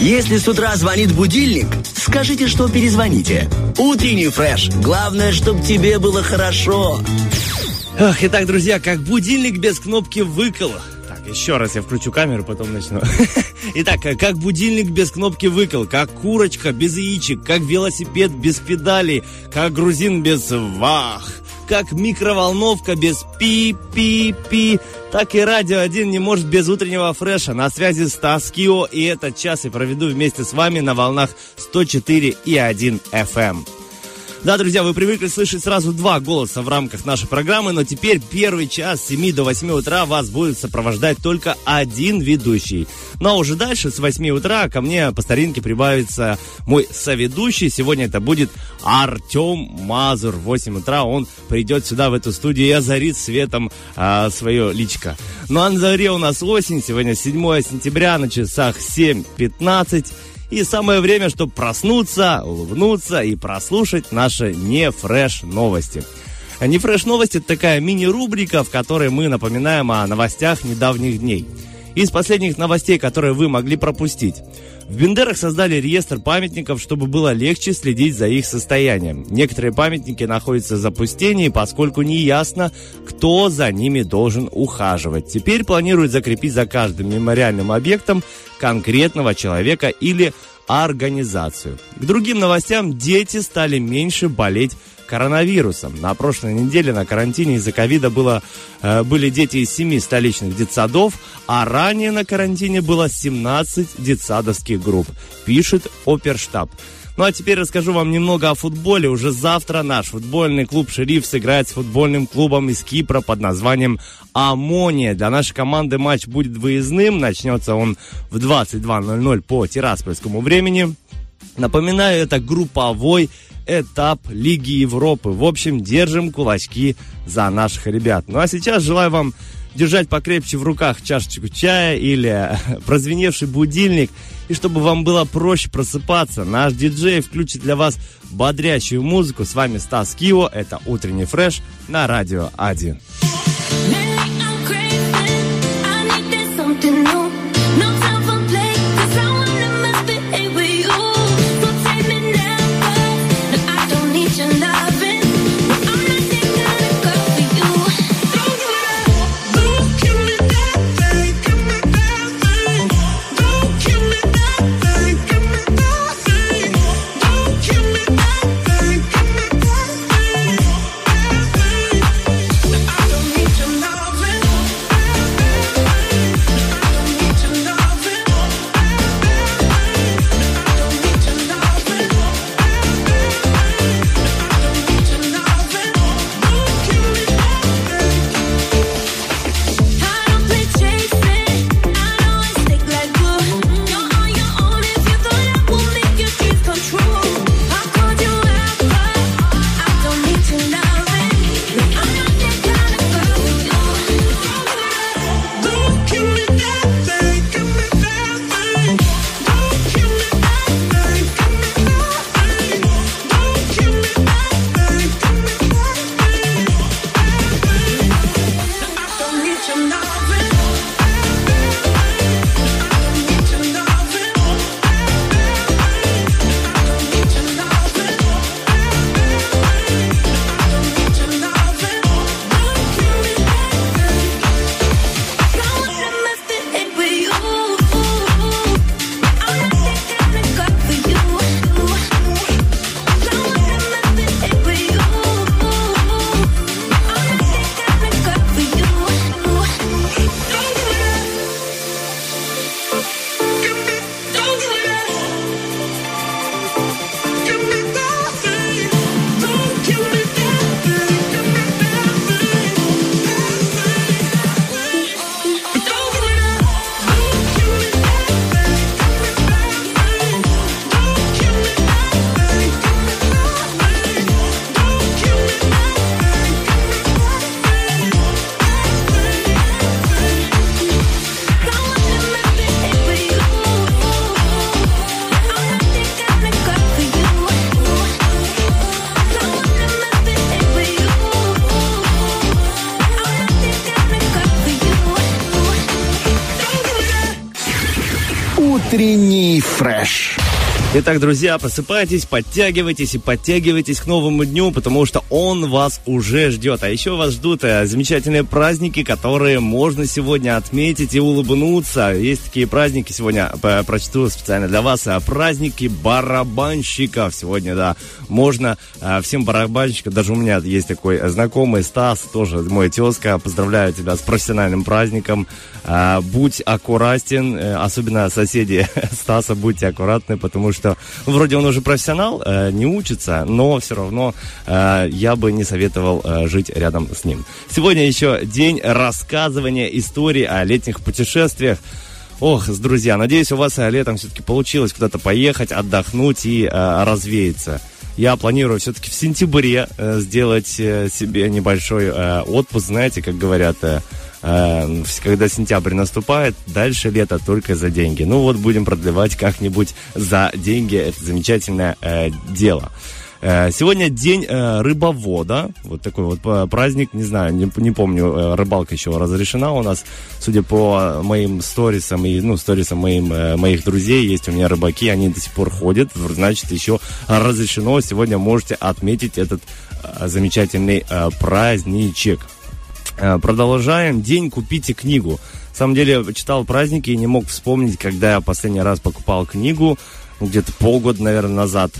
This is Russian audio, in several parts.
Если с утра звонит будильник, скажите, что перезвоните. Утренний фреш. Главное, чтобы тебе было хорошо. Ох, итак, друзья, как будильник без кнопки выкол. Так, еще раз я включу камеру, потом начну. Итак, как будильник без кнопки выкол, как курочка без яичек, как велосипед без педалей, как грузин без вах, как микроволновка без пи-пи-пи, так и Радио 1 не может без утреннего фреша. На связи Стас Кио, и этот час я проведу вместе с вами на волнах 104 и 1 FM. Да, друзья, вы привыкли слышать сразу два голоса в рамках нашей программы, но теперь первый час с 7 до 8 утра вас будет сопровождать только один ведущий. Ну а уже дальше с 8 утра ко мне по старинке прибавится мой соведущий. Сегодня это будет Артем Мазур. В 8 утра он придет сюда, в эту студию, и озарит светом а, свое личко. Ну а на заре у нас осень. Сегодня 7 сентября, на часах 7.15. И самое время, чтобы проснуться, улыбнуться и прослушать наши не фреш новости. Не фреш новости это такая мини-рубрика, в которой мы напоминаем о новостях недавних дней. Из последних новостей, которые вы могли пропустить. В Бендерах создали реестр памятников, чтобы было легче следить за их состоянием. Некоторые памятники находятся в запустении, поскольку не ясно, кто за ними должен ухаживать. Теперь планируют закрепить за каждым мемориальным объектом конкретного человека или организацию. К другим новостям дети стали меньше болеть коронавирусом. На прошлой неделе на карантине из-за ковида было, э, были дети из семи столичных детсадов, а ранее на карантине было 17 детсадовских групп, пишет Оперштаб. Ну а теперь расскажу вам немного о футболе. Уже завтра наш футбольный клуб «Шериф» сыграет с футбольным клубом из Кипра под названием «Амония». Для нашей команды матч будет выездным. Начнется он в 22.00 по тираспольскому времени. Напоминаю, это групповой этап Лиги Европы. В общем, держим кулачки за наших ребят. Ну а сейчас желаю вам держать покрепче в руках чашечку чая или прозвеневший будильник. И чтобы вам было проще просыпаться, наш диджей включит для вас бодрящую музыку. С вами Стас Кио, это утренний фреш на радио 1. Утренний фреш. Итак, друзья, просыпайтесь, подтягивайтесь и подтягивайтесь к новому дню, потому что он вас уже ждет. А еще вас ждут э, замечательные праздники, которые можно сегодня отметить и улыбнуться. Есть такие праздники сегодня, э, прочту специально для вас, э, праздники барабанщиков. Сегодня, да, можно всем барабанщикам, даже у меня есть такой знакомый Стас, тоже мой тезка, поздравляю тебя с профессиональным праздником. Будь аккуратен, особенно соседи Стаса, будьте аккуратны, потому что что вроде он уже профессионал, э, не учится, но все равно э, я бы не советовал э, жить рядом с ним. Сегодня еще день рассказывания истории о летних путешествиях. Ох, друзья, надеюсь, у вас э, летом все-таки получилось куда-то поехать, отдохнуть и э, развеяться. Я планирую все-таки в сентябре э, сделать э, себе небольшой э, отпуск, знаете, как говорят, э, Э, когда сентябрь наступает, дальше лето только за деньги. Ну вот будем продлевать как-нибудь за деньги это замечательное э, дело. Э, сегодня день э, рыбовода, вот такой вот праздник, не знаю, не, не помню, рыбалка еще разрешена у нас, судя по моим сторисам и, ну, сторисам моим, моих друзей, есть у меня рыбаки, они до сих пор ходят, значит, еще разрешено, сегодня можете отметить этот замечательный праздничек. Э, продолжаем. День «Купите книгу». На самом деле, читал праздники и не мог вспомнить, когда я последний раз покупал книгу. Где-то полгода, наверное, назад.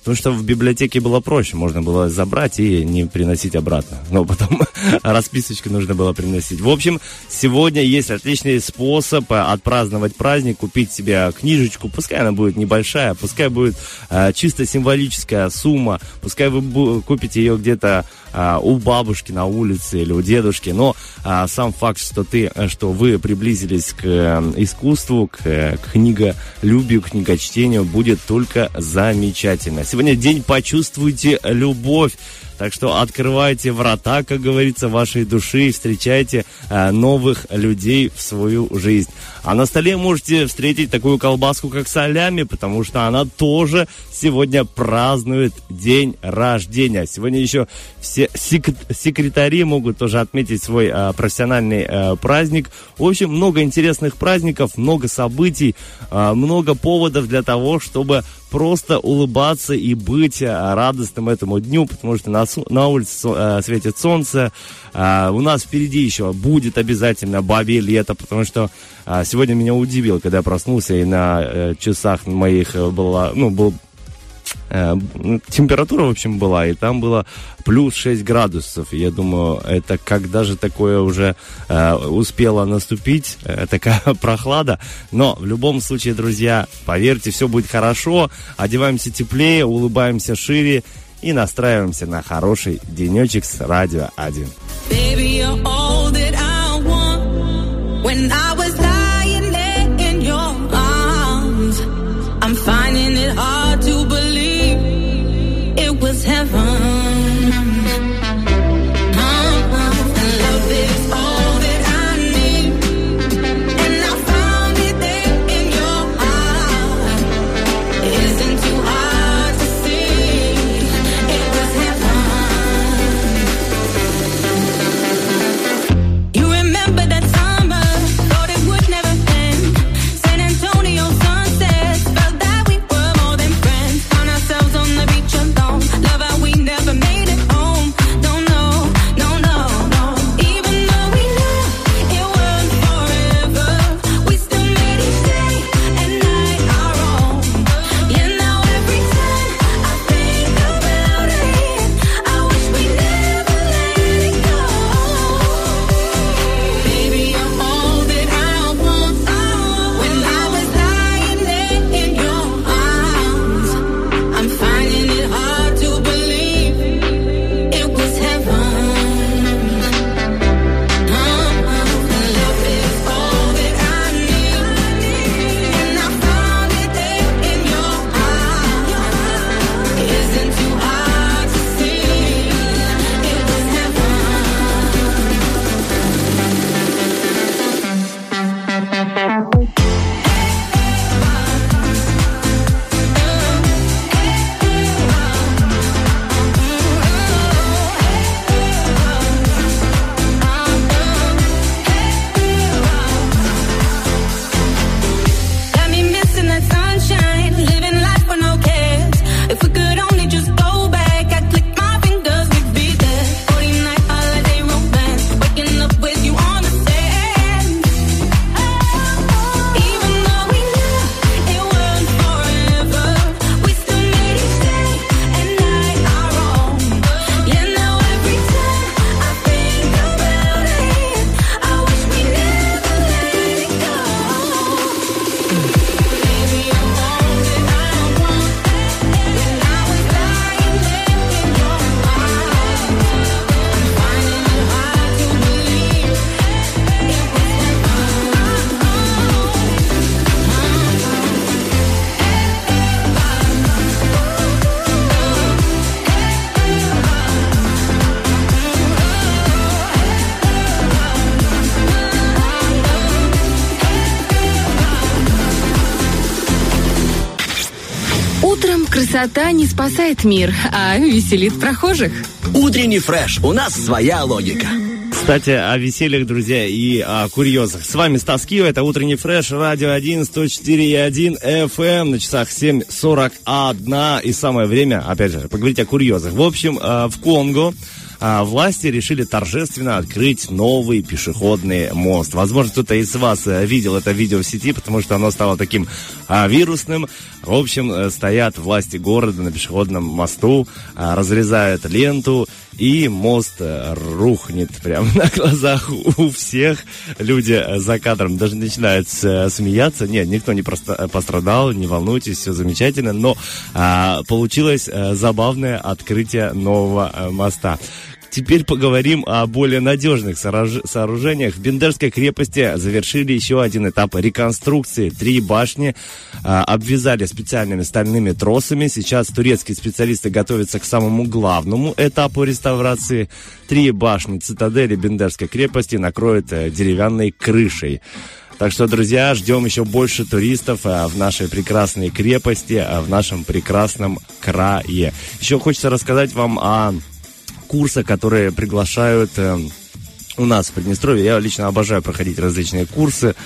Потому что в библиотеке было проще, можно было забрать и не приносить обратно. Но потом расписочку нужно было приносить. В общем, сегодня есть отличный способ отпраздновать праздник, купить себе книжечку. Пускай она будет небольшая, пускай будет э, чисто символическая сумма, пускай вы купите ее где-то э, у бабушки на улице или у дедушки. Но э, сам факт, что ты, что вы приблизились к э, искусству, к, э, к книголюбию, книгочтению, будет только замечательно. Сегодня день «Почувствуйте любовь». Так что открывайте врата, как говорится, вашей души и встречайте э, новых людей в свою жизнь. А на столе можете встретить такую колбаску, как солями, потому что она тоже сегодня празднует день рождения. Сегодня еще все сек- секретари могут тоже отметить свой э, профессиональный э, праздник. В общем, много интересных праздников, много событий, э, много поводов для того, чтобы просто улыбаться и быть э, радостным этому дню, потому что на, на улице э, светит солнце. Э, у нас впереди еще будет обязательно бабе лето, потому что э, сегодня меня удивил, когда я проснулся и на э, часах моих была, ну, был Э, температура, в общем, была, и там было плюс 6 градусов. Я думаю, это когда же такое уже э, успело наступить, э, такая прохлада. Но в любом случае, друзья, поверьте, все будет хорошо. Одеваемся теплее, улыбаемся шире и настраиваемся на хороший денечек с Радио 1. Baby, красота не спасает мир, а веселит прохожих. Утренний фреш. У нас своя логика. Кстати, о весельях, друзья, и о курьезах. С вами Стас Кио, это утренний фреш, радио 1, 104,1 FM, на часах 7.41, и самое время, опять же, поговорить о курьезах. В общем, э, в Конго а, власти решили торжественно открыть новый пешеходный мост. Возможно, кто-то из вас э, видел это видео в сети, потому что оно стало таким а, вирусным. В общем, э, стоят власти города на пешеходном мосту, а, разрезают ленту, и мост э, рухнет прямо на глазах у всех. Люди за кадром даже начинают смеяться. Нет, никто не пострадал, не волнуйтесь, все замечательно. Но а, получилось забавное открытие нового моста. Теперь поговорим о более надежных сооружениях. В Бендерской крепости завершили еще один этап реконструкции. Три башни а, обвязали специальными стальными тросами. Сейчас турецкие специалисты готовятся к самому главному этапу реставрации. Три башни цитадели Бендерской крепости накроют э, деревянной крышей. Так что, друзья, ждем еще больше туристов а, в нашей прекрасной крепости, а, в нашем прекрасном крае. Еще хочется рассказать вам о курса, которые приглашают э, у нас в Приднестровье. Я лично обожаю проходить различные курсы.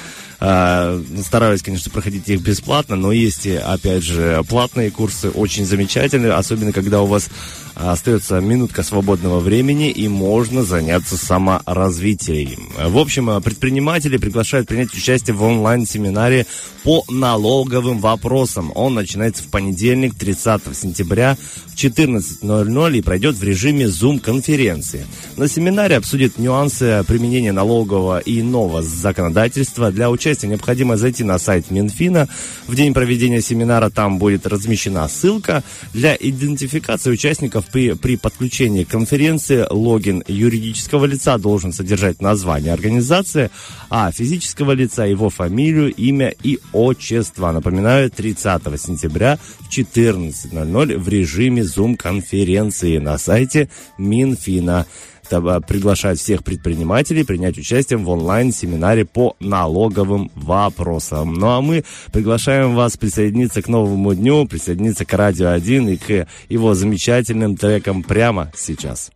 Э, стараюсь, конечно, проходить их бесплатно, но есть, опять же, платные курсы, очень замечательные, особенно когда у вас остается минутка свободного времени и можно заняться саморазвитием. В общем, предприниматели приглашают принять участие в онлайн-семинаре по налоговым вопросам. Он начинается в понедельник, 30 сентября в 14.00 и пройдет в режиме Zoom-конференции. На семинаре обсудят нюансы применения налогового и иного законодательства. Для участия необходимо зайти на сайт Минфина. В день проведения семинара там будет размещена ссылка. Для идентификации участников при, при подключении конференции логин юридического лица должен содержать название организации, а физического лица его фамилию, имя и отчество. Напоминаю, 30 сентября в 14.00 в режиме Zoom-конференции на сайте Минфина приглашает всех предпринимателей принять участие в онлайн-семинаре по налоговым вопросам. Ну а мы приглашаем вас присоединиться к новому дню, присоединиться к Радио 1 и к его замечательным трекам прямо сейчас.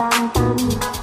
baby,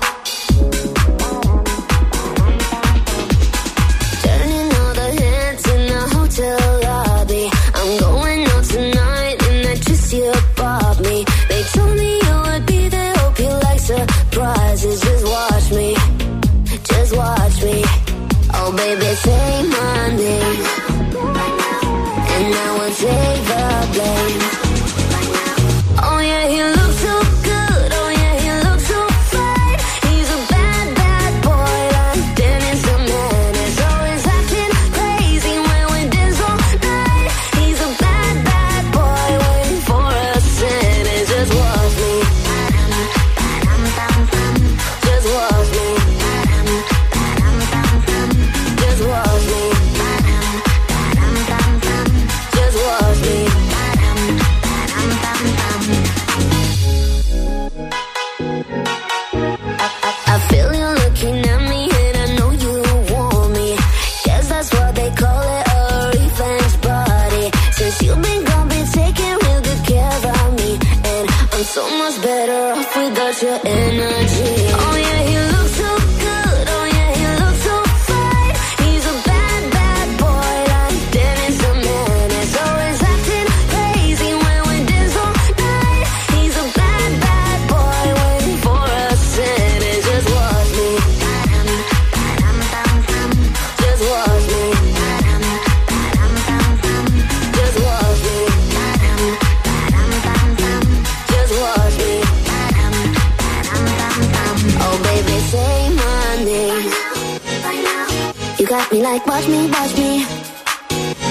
like watch me, watch me.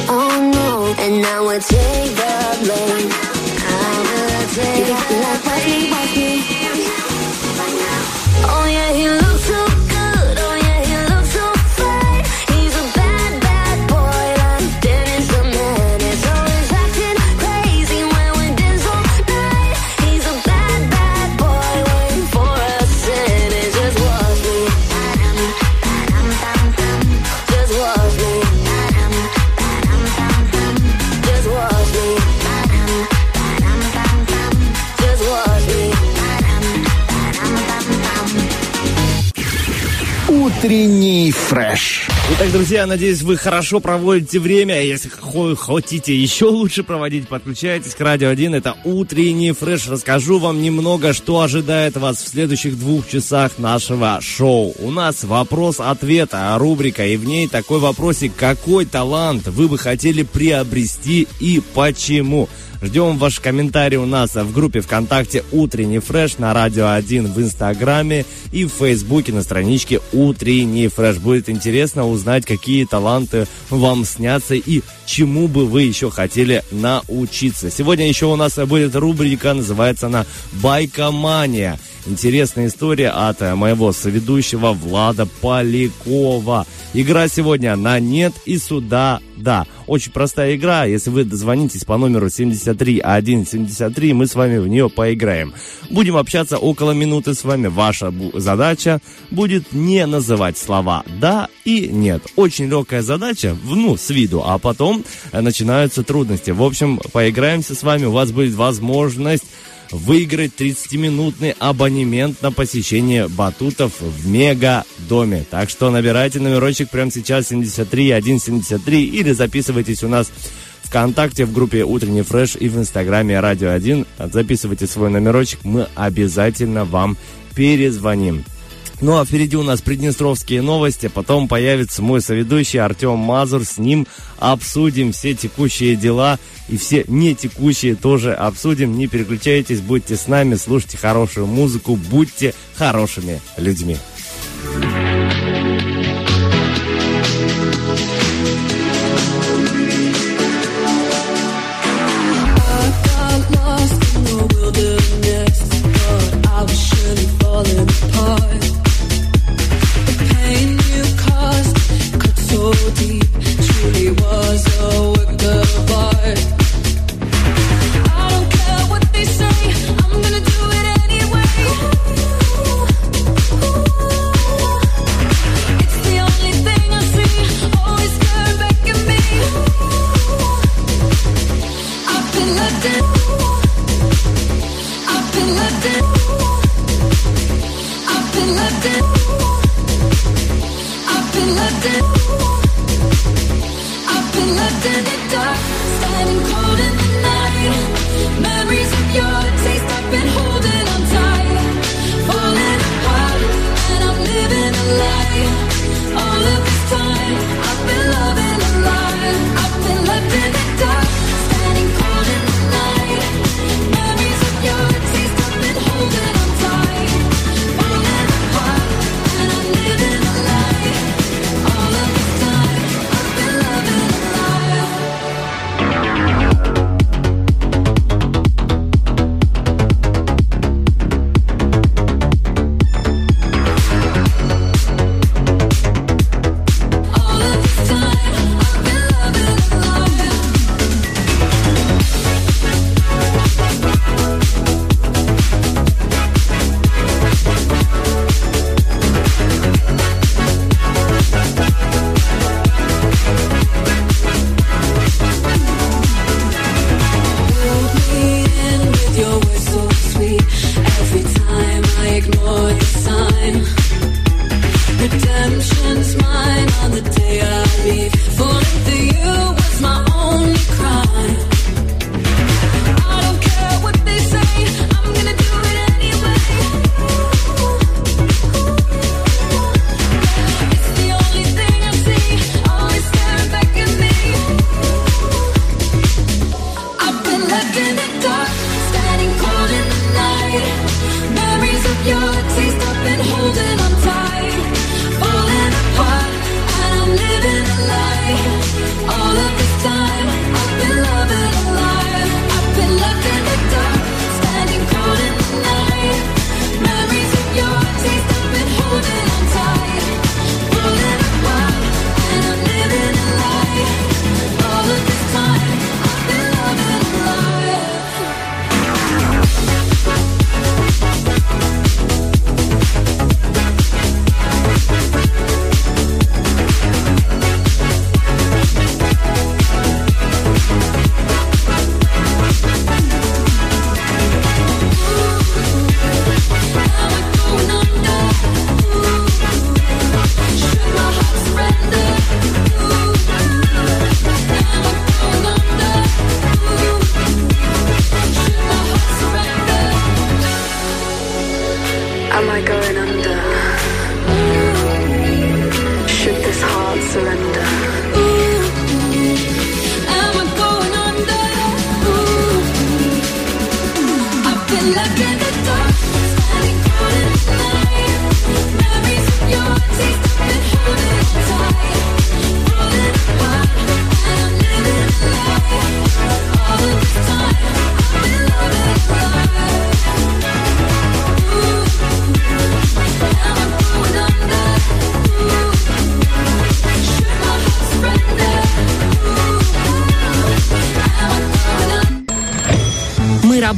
Oh no, and now it's take. Утренний фреш. Итак, друзья, надеюсь, вы хорошо проводите время. Если хотите еще лучше проводить, подключайтесь к Радио 1. Это утренний фреш. Расскажу вам немного, что ожидает вас в следующих двух часах нашего шоу. У нас вопрос-ответ, а рубрика, и в ней такой вопросик, какой талант вы бы хотели приобрести и почему? Ждем ваши комментарии у нас в группе ВКонтакте «Утренний фреш» на Радио 1 в Инстаграме и в Фейсбуке на страничке «Утренний фреш». Будет интересно узнать, какие таланты вам снятся и чему бы вы еще хотели научиться. Сегодня еще у нас будет рубрика, называется она «Байкомания». Интересная история от моего соведущего Влада Полякова. Игра сегодня на нет и сюда да. Очень простая игра. Если вы дозвонитесь по номеру 73173, мы с вами в нее поиграем. Будем общаться около минуты с вами. Ваша задача будет не называть слова «да» и «нет». Очень легкая задача, ну, с виду, а потом начинаются трудности. В общем, поиграемся с вами. У вас будет возможность выиграть 30-минутный абонемент на посещение батутов в Мега-доме. Так что набирайте номерочек прямо сейчас 73 173 или записывайтесь у нас ВКонтакте в группе «Утренний фреш» и в Инстаграме «Радио 1». Записывайте свой номерочек, мы обязательно вам перезвоним. Ну а впереди у нас приднестровские новости, потом появится мой соведущий Артем Мазур, с ним обсудим все текущие дела и все не текущие тоже обсудим. Не переключайтесь, будьте с нами, слушайте хорошую музыку, будьте хорошими людьми. falling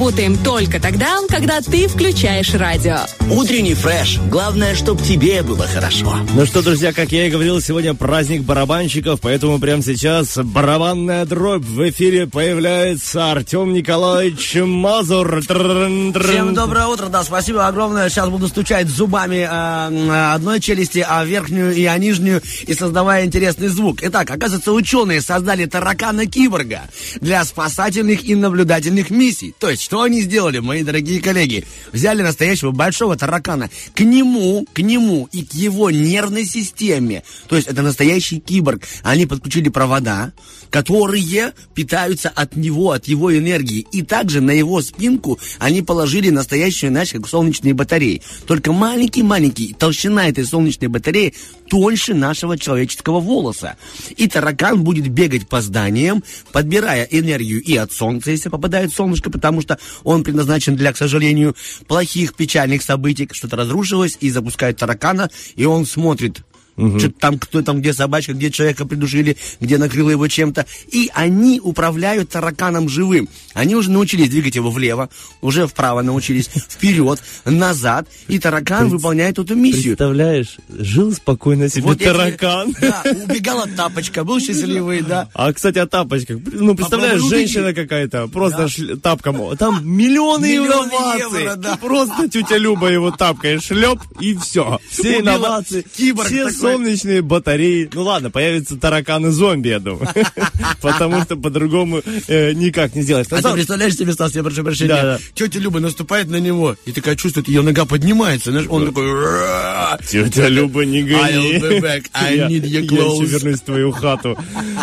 работаем только тогда, когда ты включаешь радио. Утренний фреш. Главное, чтобы тебе было хорошо. Ну что, друзья, как я и говорил, сегодня праздник барабанщиков, поэтому прямо сейчас барабанная дробь. В эфире появляется Артем Николаевич Мазур. Всем доброе утро, да, спасибо огромное. Сейчас буду стучать зубами э, одной челюсти, а верхнюю и а нижнюю, и создавая интересный звук. Итак, оказывается, ученые создали таракана-киборга для спасательных и наблюдательных миссий. То есть, что они сделали, мои дорогие коллеги? Взяли настоящего большого таракана, к нему, к нему и к его нервной системе. То есть, это настоящий киборг. Они подключили провода, которые питаются от него, от его энергии. И также на его спинку они положили настоящую, знаешь, как солнечные батареи. Только маленький-маленький, толщина этой солнечной батареи тоньше нашего человеческого волоса. И таракан будет бегать по зданиям, подбирая энергию и от солнца, если попадает солнышко, потому что он предназначен для, к сожалению, плохих, печальных событий. Что-то разрушилось, и запускает таракана, и он смотрит, Угу. Что там, кто там, где собачка, где человека придушили, где накрыло его чем-то. И они управляют тараканом живым. Они уже научились двигать его влево, уже вправо научились, вперед, назад. И таракан Пред... выполняет эту миссию. Представляешь, жил спокойно себе вот таракан. Если, да, убегала тапочка, был счастливый, да. А, кстати, о тапочках. Ну, представляешь, женщина какая-то, просто да. ш... тапком. Там миллионы, миллионы инноваций. Евро, да. Просто тетя Люба его тапкой шлеп, и все. Все Убила инновации. Киборг все такой солнечные батареи. Ну ладно, появятся тараканы-зомби, я думаю. Потому что по-другому э, никак не сделаешь. А ты представляешь себе, Стас, я прошу прощения, тетя Люба наступает на него, и такая чувствует, ее нога поднимается, знаешь, он такой... Тетя Люба, не гони. I'll be back, I need your clothes. Я вернусь в твою хату.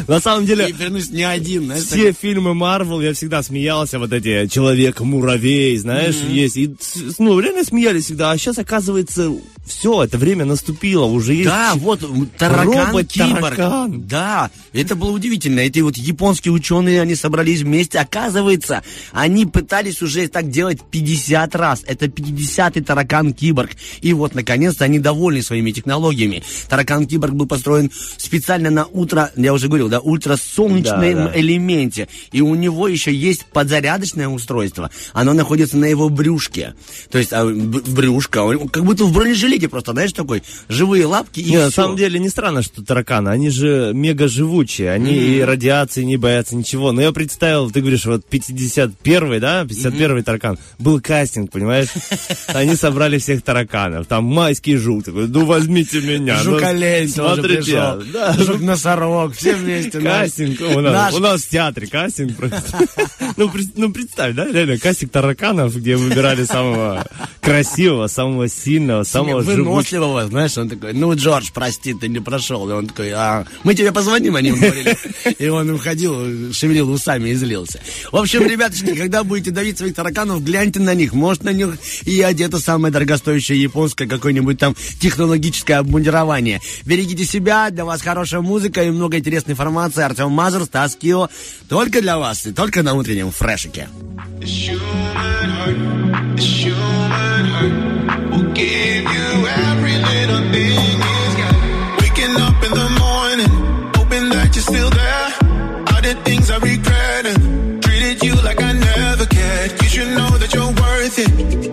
На самом деле... И вернусь не один. Все фильмы Марвел, я всегда смеялся, вот эти Человек-муравей, знаешь, есть. И, ну, реально смеялись всегда. А сейчас, оказывается, все, это время наступило, уже есть... Да, вот таракан киборг. Да, это было удивительно. Эти вот японские ученые, они собрались вместе. Оказывается, они пытались уже так делать 50 раз. Это 50-й таракан киборг. И вот, наконец-то, они довольны своими технологиями. Таракан киборг был построен специально на утро, я уже говорил, да, ультрасолнечном да, да. элементе. И у него еще есть подзарядочное устройство. Оно находится на его брюшке. То есть, а, брюшка, он, как будто в бронежилете просто, знаешь, такой, живые лапки и на самом деле не странно, что тараканы, они же мега живучие, они mm-hmm. и радиации не боятся ничего. Но я представил, ты говоришь, вот 51-й, да, 51-й mm-hmm. таракан, был кастинг, понимаешь? Они собрали всех тараканов, там майский жук такой, ну возьмите меня. Жук олень Смотрите, да. Жук носорог, все вместе. Кастинг у нас, у нас в театре кастинг ну, ну представь, да, реально, кастинг тараканов, где выбирали самого красивого, самого сильного, самого выносливого, знаешь, он такой, ну, Джордж, прости, ты не прошел. И он такой, а мы тебе позвоним, они говорили. И он уходил, шевелил усами и злился. В общем, ребяточки, когда будете давить своих тараканов, гляньте на них. Может, на них и одето самое дорогостоящее японское какое-нибудь там технологическое обмундирование. Берегите себя, для вас хорошая музыка и много интересной информации. Артем Мазур, Стас Кио. Только для вас и только на утреннем фрешике. give waiting.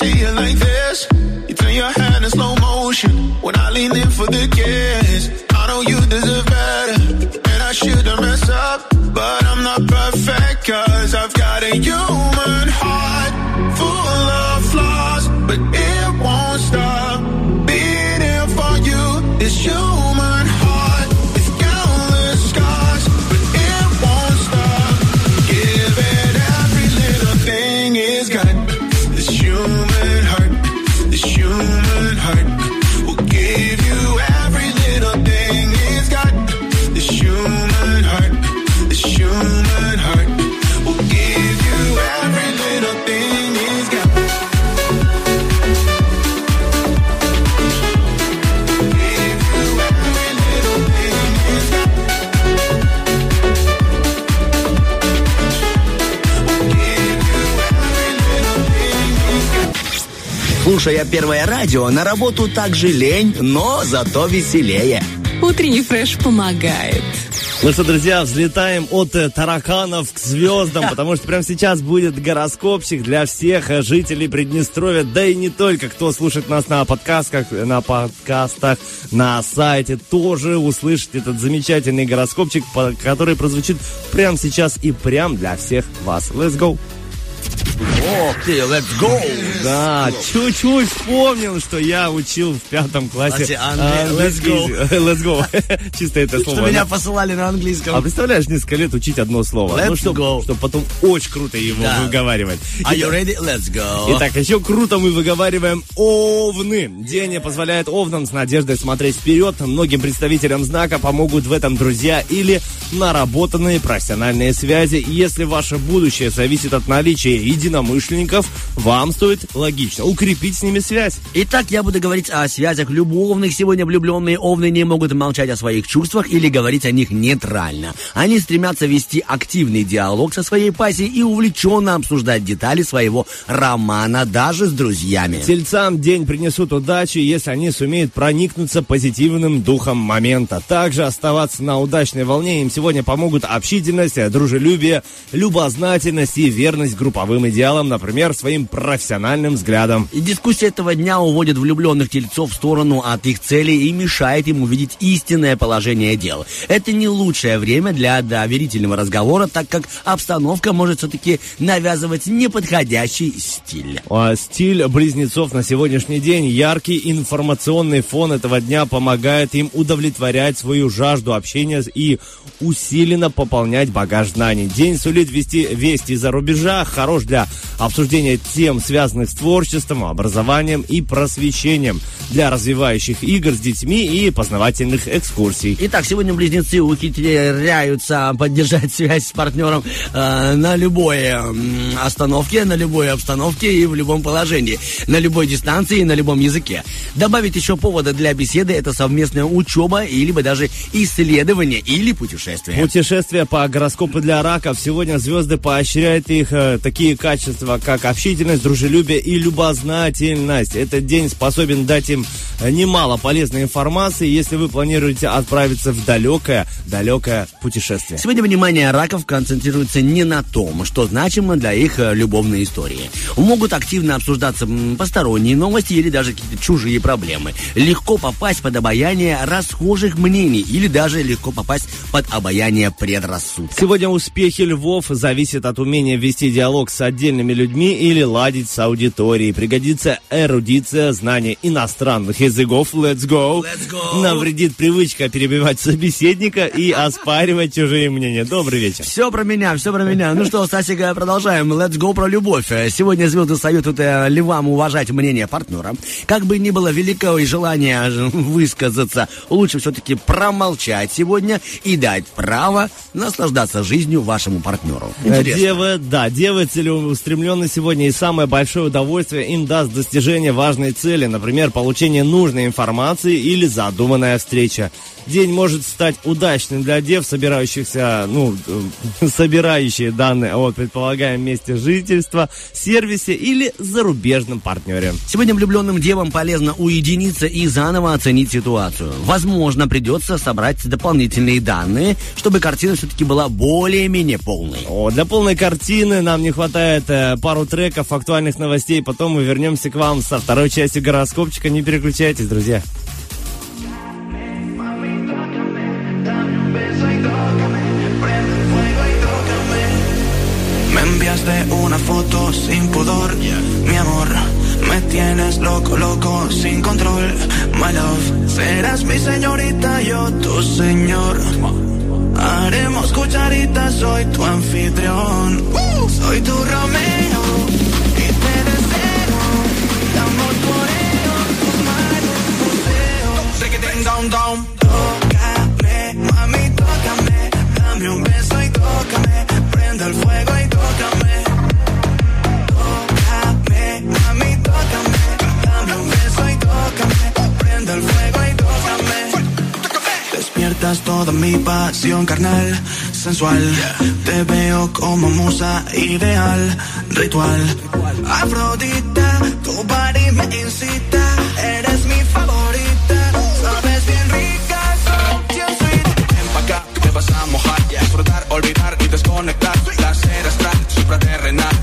see it like this. You turn your hand in slow motion when I lean in for the kiss. I know you deserve better, and I shouldn't mess up, but I'm not perfect, cause I've got a human heart. Слушая первое радио, на работу также лень, но зато веселее. Утренний фреш помогает. Ну что, друзья, взлетаем от э, тараканов к звездам, потому что прямо сейчас будет гороскопчик для всех жителей Приднестровья, да и не только, кто слушает нас на подкастах, на подкастах, на сайте, тоже услышит этот замечательный гороскопчик, который прозвучит прямо сейчас и прям для всех вас. Let's go! Ох ты, let's go! Да, чуть-чуть вспомнил, что я учил в пятом классе let's go. Let's go. Чисто это слово. Что меня посылали на английском. А представляешь, несколько лет учить одно слово. Let's ну, чтобы go. потом очень круто его Да. выговаривать. Are you ready? Let's go. Итак, еще круто мы выговариваем овны. День позволяет овнам с надеждой смотреть вперед. Многим представителям знака помогут в этом друзья или наработанные профессиональные связи. Если ваше будущее зависит от наличия единомышленников, вам стоит логично укрепить с ними связь. Итак, я буду говорить о связях любовных. Сегодня влюбленные овны не могут молчать о своих чувствах или говорить о них нейтрально. Они стремятся вести активный диалог со своей пассией и увлеченно обсуждать детали своего романа даже с друзьями. Тельцам день принесут удачи, если они сумеют проникнуться позитивным духом момента. Также оставаться на удачной волне им сегодня помогут общительность, дружелюбие, любознательность и верность групповым идеалам, например, своим профессиональным взглядам. И дискуссия этого дня уводит влюбленных тельцов в сторону от их целей и мешает им увидеть истинное положение дел. Это не лучшее время для доверительного разговора, так как обстановка может все-таки навязывать неподходящий стиль. А Стиль близнецов на сегодняшний день, яркий информационный фон этого дня помогает им удовлетворять свою жажду общения и усиленно пополнять багаж знаний. День сулит вести вести из-за рубежа, хорош для обсуждения тем, связанных с творчеством, образованием и просвещением, для развивающих игр с детьми и познавательных экскурсий. Итак, сегодня близнецы ухитряются поддержать связь с партнером э, на любой остановке, на любой обстановке и в любом положении, на любой дистанции и на любом языке. Добавить еще повода для беседы – это совместная учеба или даже исследование или путешествие. Путешествия по гороскопу для раков. Сегодня звезды поощряют их э, такие качества, как общительность, дружелюбие и любознательность. Этот день способен дать им э, немало полезной информации, если вы планируете отправиться в далекое, далекое путешествие. Сегодня внимание раков концентрируется не на том, что значимо для их э, любовной истории. Могут активно обсуждаться посторонние новости или даже какие-то чужие проблемы. Легко попасть под обаяние расхожих мнений или даже легко попасть под обаяние предрассудков. Сегодня успехи львов зависят от умения вести диалог с отдельными людьми или ладить с аудиторией. Пригодится эрудиция, знание иностранных языков. Let's go. Let's go. Навредит привычка перебивать собеседника и оспаривать чужие мнения. Добрый вечер. Все про меня, все про меня. Ну что, Стасик, э, продолжаем. Let's go про любовь. Э, Сегодня звезды советуют э, львам уважать мнение партнера. Как бы ни было великого и желания э, высказаться, лучше все-таки промолчать сегодня и дать право наслаждаться жизнью вашему партнеру. Интересно. Девы, да, девы целеустремлены сегодня, и самое большое удовольствие им даст достижение важной цели, например, получение нужной информации или задуманная встреча. День может стать удачным для дев, собирающихся, ну, э, собирающие данные о предполагаемом месте жительства, сервисе или зарубежном партнере. Сегодня влюбленным девам полезно уединиться и заново оценить ситуацию. Возможно, придется собрать дополнительные данные, чтобы картина все-таки была более-менее полной. О, для полной картины нам не хватает э, пару треков актуальных новостей, потом мы вернемся к вам со второй частью гороскопчика. Не переключайтесь, друзья. Enviaste una foto sin pudor, mi amor. Me tienes loco, loco, sin control. My love, serás mi señorita, yo tu señor. Haremos cucharitas, soy tu anfitrión. Soy tu Romeo y te deseo. Damos toreo, tus manos museo. Ticketing down, down. Tócame, mami, tócame. Dame un beso y tócame. Prende el fuego y tócame. Tócame, mami, tócame. Dame un beso y tócame. Prende el fuego. Despiertas toda mi pasión carnal, sensual. Te veo como musa ideal, ritual. Afrodita, tu body me incita, eres mi favorita. Sabes bien rica, so sweet. Ven pa' acá, te vas a mojar. Disfrutar, olvidar y desconectar. Placer astral, supraterrenal.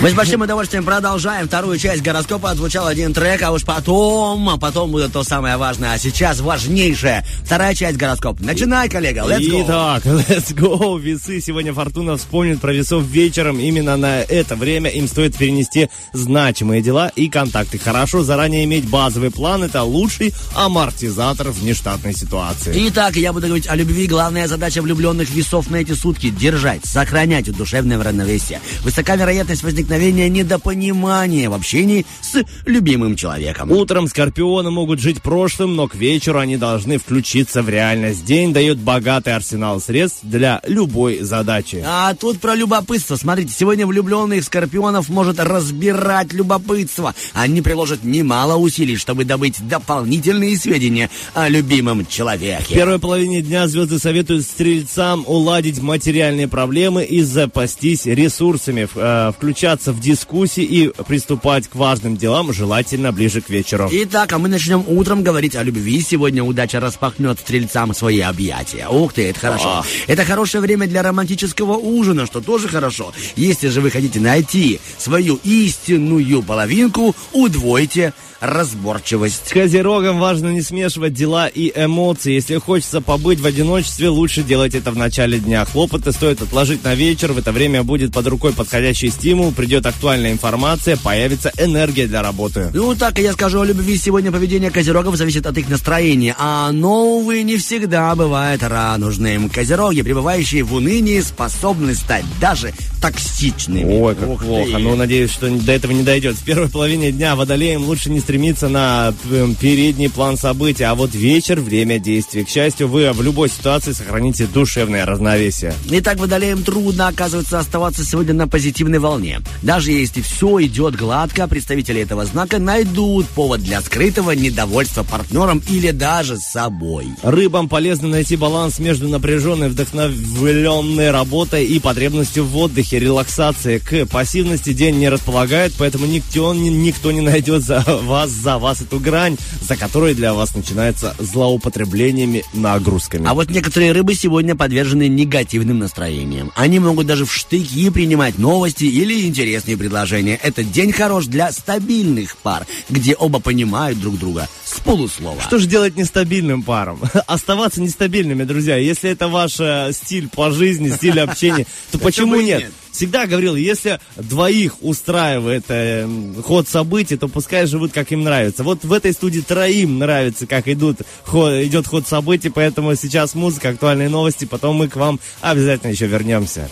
Мы с большим удовольствием продолжаем вторую часть гороскопа. Отзвучал один трек, а уж потом, а потом будет то самое важное. А сейчас важнейшая вторая часть гороскопа. Начинай, коллега, let's go. Итак, let's go. Весы. Сегодня Фортуна вспомнит про весов вечером. Именно на это время им стоит перенести значимые дела и контакты. Хорошо заранее иметь базовый план. Это лучший амортизатор внештатной ситуации. Итак, я буду говорить о любви. Главная задача влюбленных весов на эти сутки – держать, сохранять душевное равновесие. Высока вероятность возникновения недопонимания в общении с любимым человеком. Утром скорпионы могут жить прошлым, но к вечеру они должны включиться в реальность. День дает богатый арсенал средств для любой задачи. А тут про любопытство. Смотрите, сегодня влюбленных скорпионов может разбирать любопытство. Они приложат немало усилий, чтобы добыть дополнительные сведения о любимом В человеке. первой половине дня звезды советуют стрельцам уладить материальные проблемы и запастись ресурсами, в- э, включаться в дискуссии и приступать к важным делам, желательно ближе к вечеру. Итак, а мы начнем утром говорить о любви. Сегодня удача распахнет стрельцам свои объятия. Ух ты, это хорошо. А. Это хорошее время для романтического ужина, что тоже хорошо. Если же вы хотите найти свою истинную половинку, удвойте разборчивость. С Козерогом важно не смешивать дела и эмоции. Если хочется побыть в одиночестве, лучше делать это в начале дня. Хлопоты стоит отложить на вечер. В это время будет под рукой подходящий стимул, придет актуальная информация, появится энергия для работы. Ну, так и я скажу о любви. Сегодня поведение козерогов зависит от их настроения. А оно, увы, не всегда бывает радужным. Козероги, пребывающие в унынии, способны стать даже токсичными. Ой, как Ух ты. плохо. Ну, надеюсь, что до этого не дойдет. В первой половине дня водолеям лучше не стремиться на э, передний план событий, а вот вечер – время действий. К счастью, вы в любой ситуации сохраните душевное равновесие. Итак, водолеям трудно, оказывается, оставаться сегодня на позитивной волне. Даже если все идет гладко, представители этого знака найдут повод для скрытого недовольства партнером или даже собой. Рыбам полезно найти баланс между напряженной, вдохновленной работой и потребностью в отдыхе, релаксации. К пассивности день не располагает, поэтому никто, ни- никто не найдет за вас, за вас эту грань, за которой для вас начинается злоупотреблениями нагрузками. А вот некоторые рыбы сегодня подвержены негативным настроениям. Они могут даже в штыки принимать новости или интересные предложения. Этот день хорош для стабильных пар, где оба понимают друг друга с полуслова. Что же делать нестабильным парам? Оставаться нестабильными, друзья. Если это ваш э, стиль по жизни, стиль общения, то почему нет? Всегда говорил, если двоих устраивает э, ход событий, то пускай живут, как им нравится. Вот в этой студии троим нравится, как идут, хо- идет ход событий, поэтому сейчас музыка, актуальные новости, потом мы к вам обязательно еще вернемся.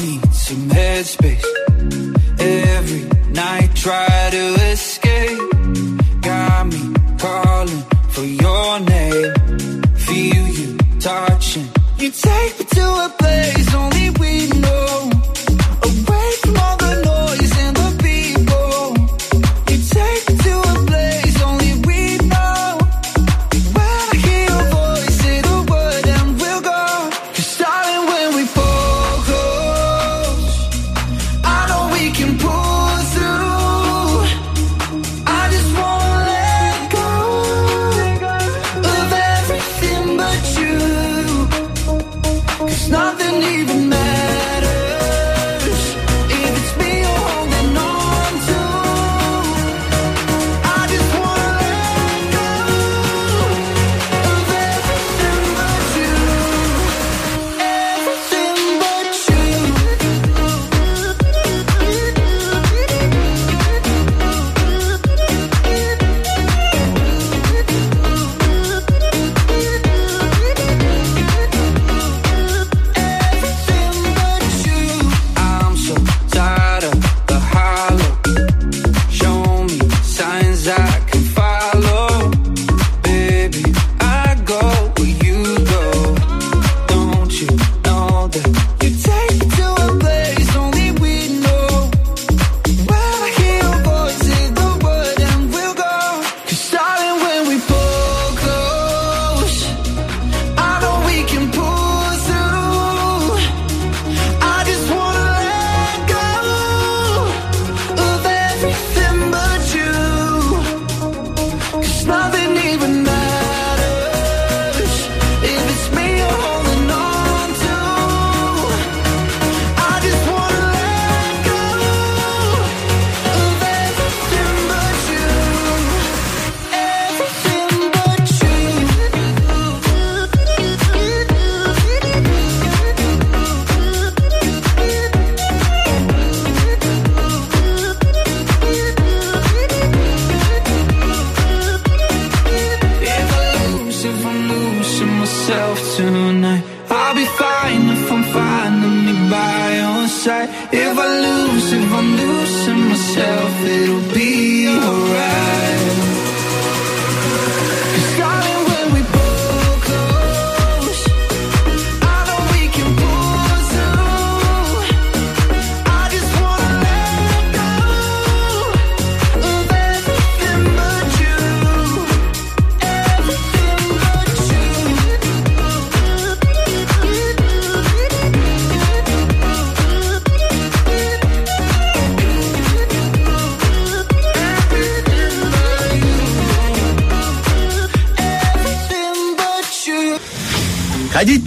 Heart some headspace. Every night, try to escape. Got me calling for your name. Feel you touching. You take me to a place only we know. Away from all the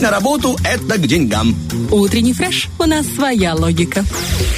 на работу это к деньгам. Утренний фреш. У нас своя логика.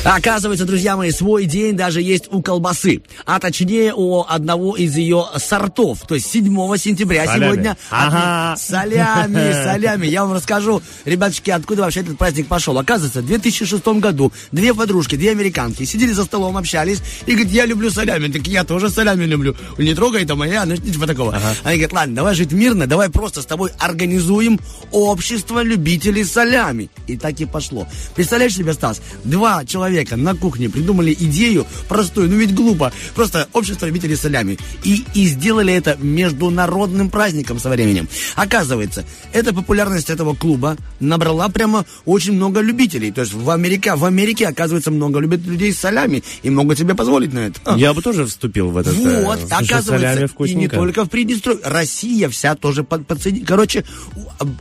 Оказывается, друзья мои, свой день даже есть у колбасы. А точнее, у одного из ее сортов. То есть 7 сентября солями. сегодня... Ага. Солями, солями. Я вам расскажу, ребяточки, откуда вообще этот праздник пошел. Оказывается, в 2006 году две подружки, две американки сидели за столом, общались и говорят, я люблю солями. Так я тоже солями люблю. Не трогай там, а я, ну ничего такого. Ага. Они говорят, ладно, давай жить мирно, давай просто с тобой организуем общество любить любителей солями. И так и пошло. Представляешь себе, Стас, два человека на кухне придумали идею простую, ну ведь глупо, просто общество любителей солями. И, и сделали это международным праздником со временем. Оказывается, эта популярность этого клуба набрала прямо очень много любителей. То есть в Америке, в Америке оказывается, много любят людей с солями и могут себе позволить на это. Я бы тоже вступил в этот Вот, э, оказывается, и не только в Приднестровье. Россия вся тоже подсоединилась. Короче,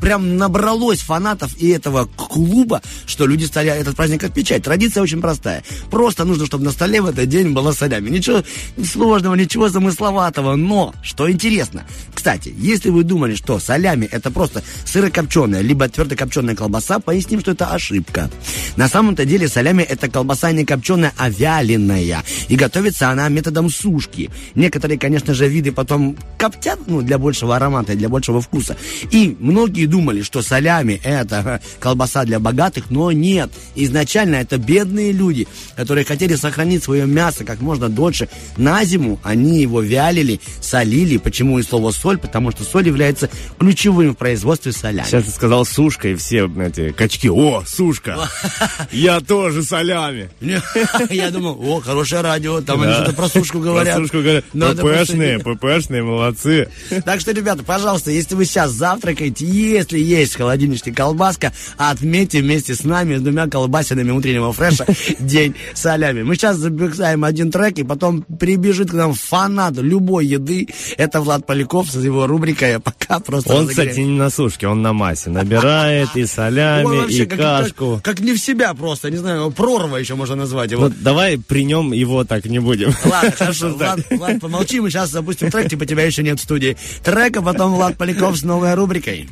прям набралось фанатов фанатов и этого клуба, что люди стали этот праздник отмечать. Традиция очень простая. Просто нужно, чтобы на столе в этот день было солями, Ничего сложного, ничего замысловатого. Но, что интересно, кстати, если вы думали, что солями это просто сырокопченая, либо твердокопченая колбаса, поясним, что это ошибка. На самом-то деле солями это колбаса не копченая, а вяленая. И готовится она методом сушки. Некоторые, конечно же, виды потом коптят, ну, для большего аромата, для большего вкуса. И многие думали, что солями это это а, колбаса для богатых, но нет. Изначально это бедные люди, которые хотели сохранить свое мясо как можно дольше. На зиму они его вялили, солили. Почему и слово соль? Потому что соль является ключевым в производстве солями. Сейчас ты сказал сушка, и все эти качки. О, сушка! Я тоже солями. Я думал, о, хорошее радио, там они что-то про сушку говорят. Про сушку говорят. ППшные, ППшные, молодцы. Так что, ребята, пожалуйста, если вы сейчас завтракаете, если есть в холодильнике колбаса, колбаска. Отметьте вместе с нами, с двумя колбасинами утреннего фреша, день солями. Мы сейчас записаем один трек, и потом прибежит к нам фанат любой еды. Это Влад Поляков с его рубрикой «Пока просто Он, разогрев. кстати, не на сушке, он на массе. Набирает и солями, и кашку. Как, не в себя просто, не знаю, прорва еще можно назвать его. Давай при нем его так не будем. Ладно, хорошо, Влад, Влад, помолчи, мы сейчас запустим трек, типа тебя еще нет в студии. Трека, потом Влад Поляков с новой рубрикой.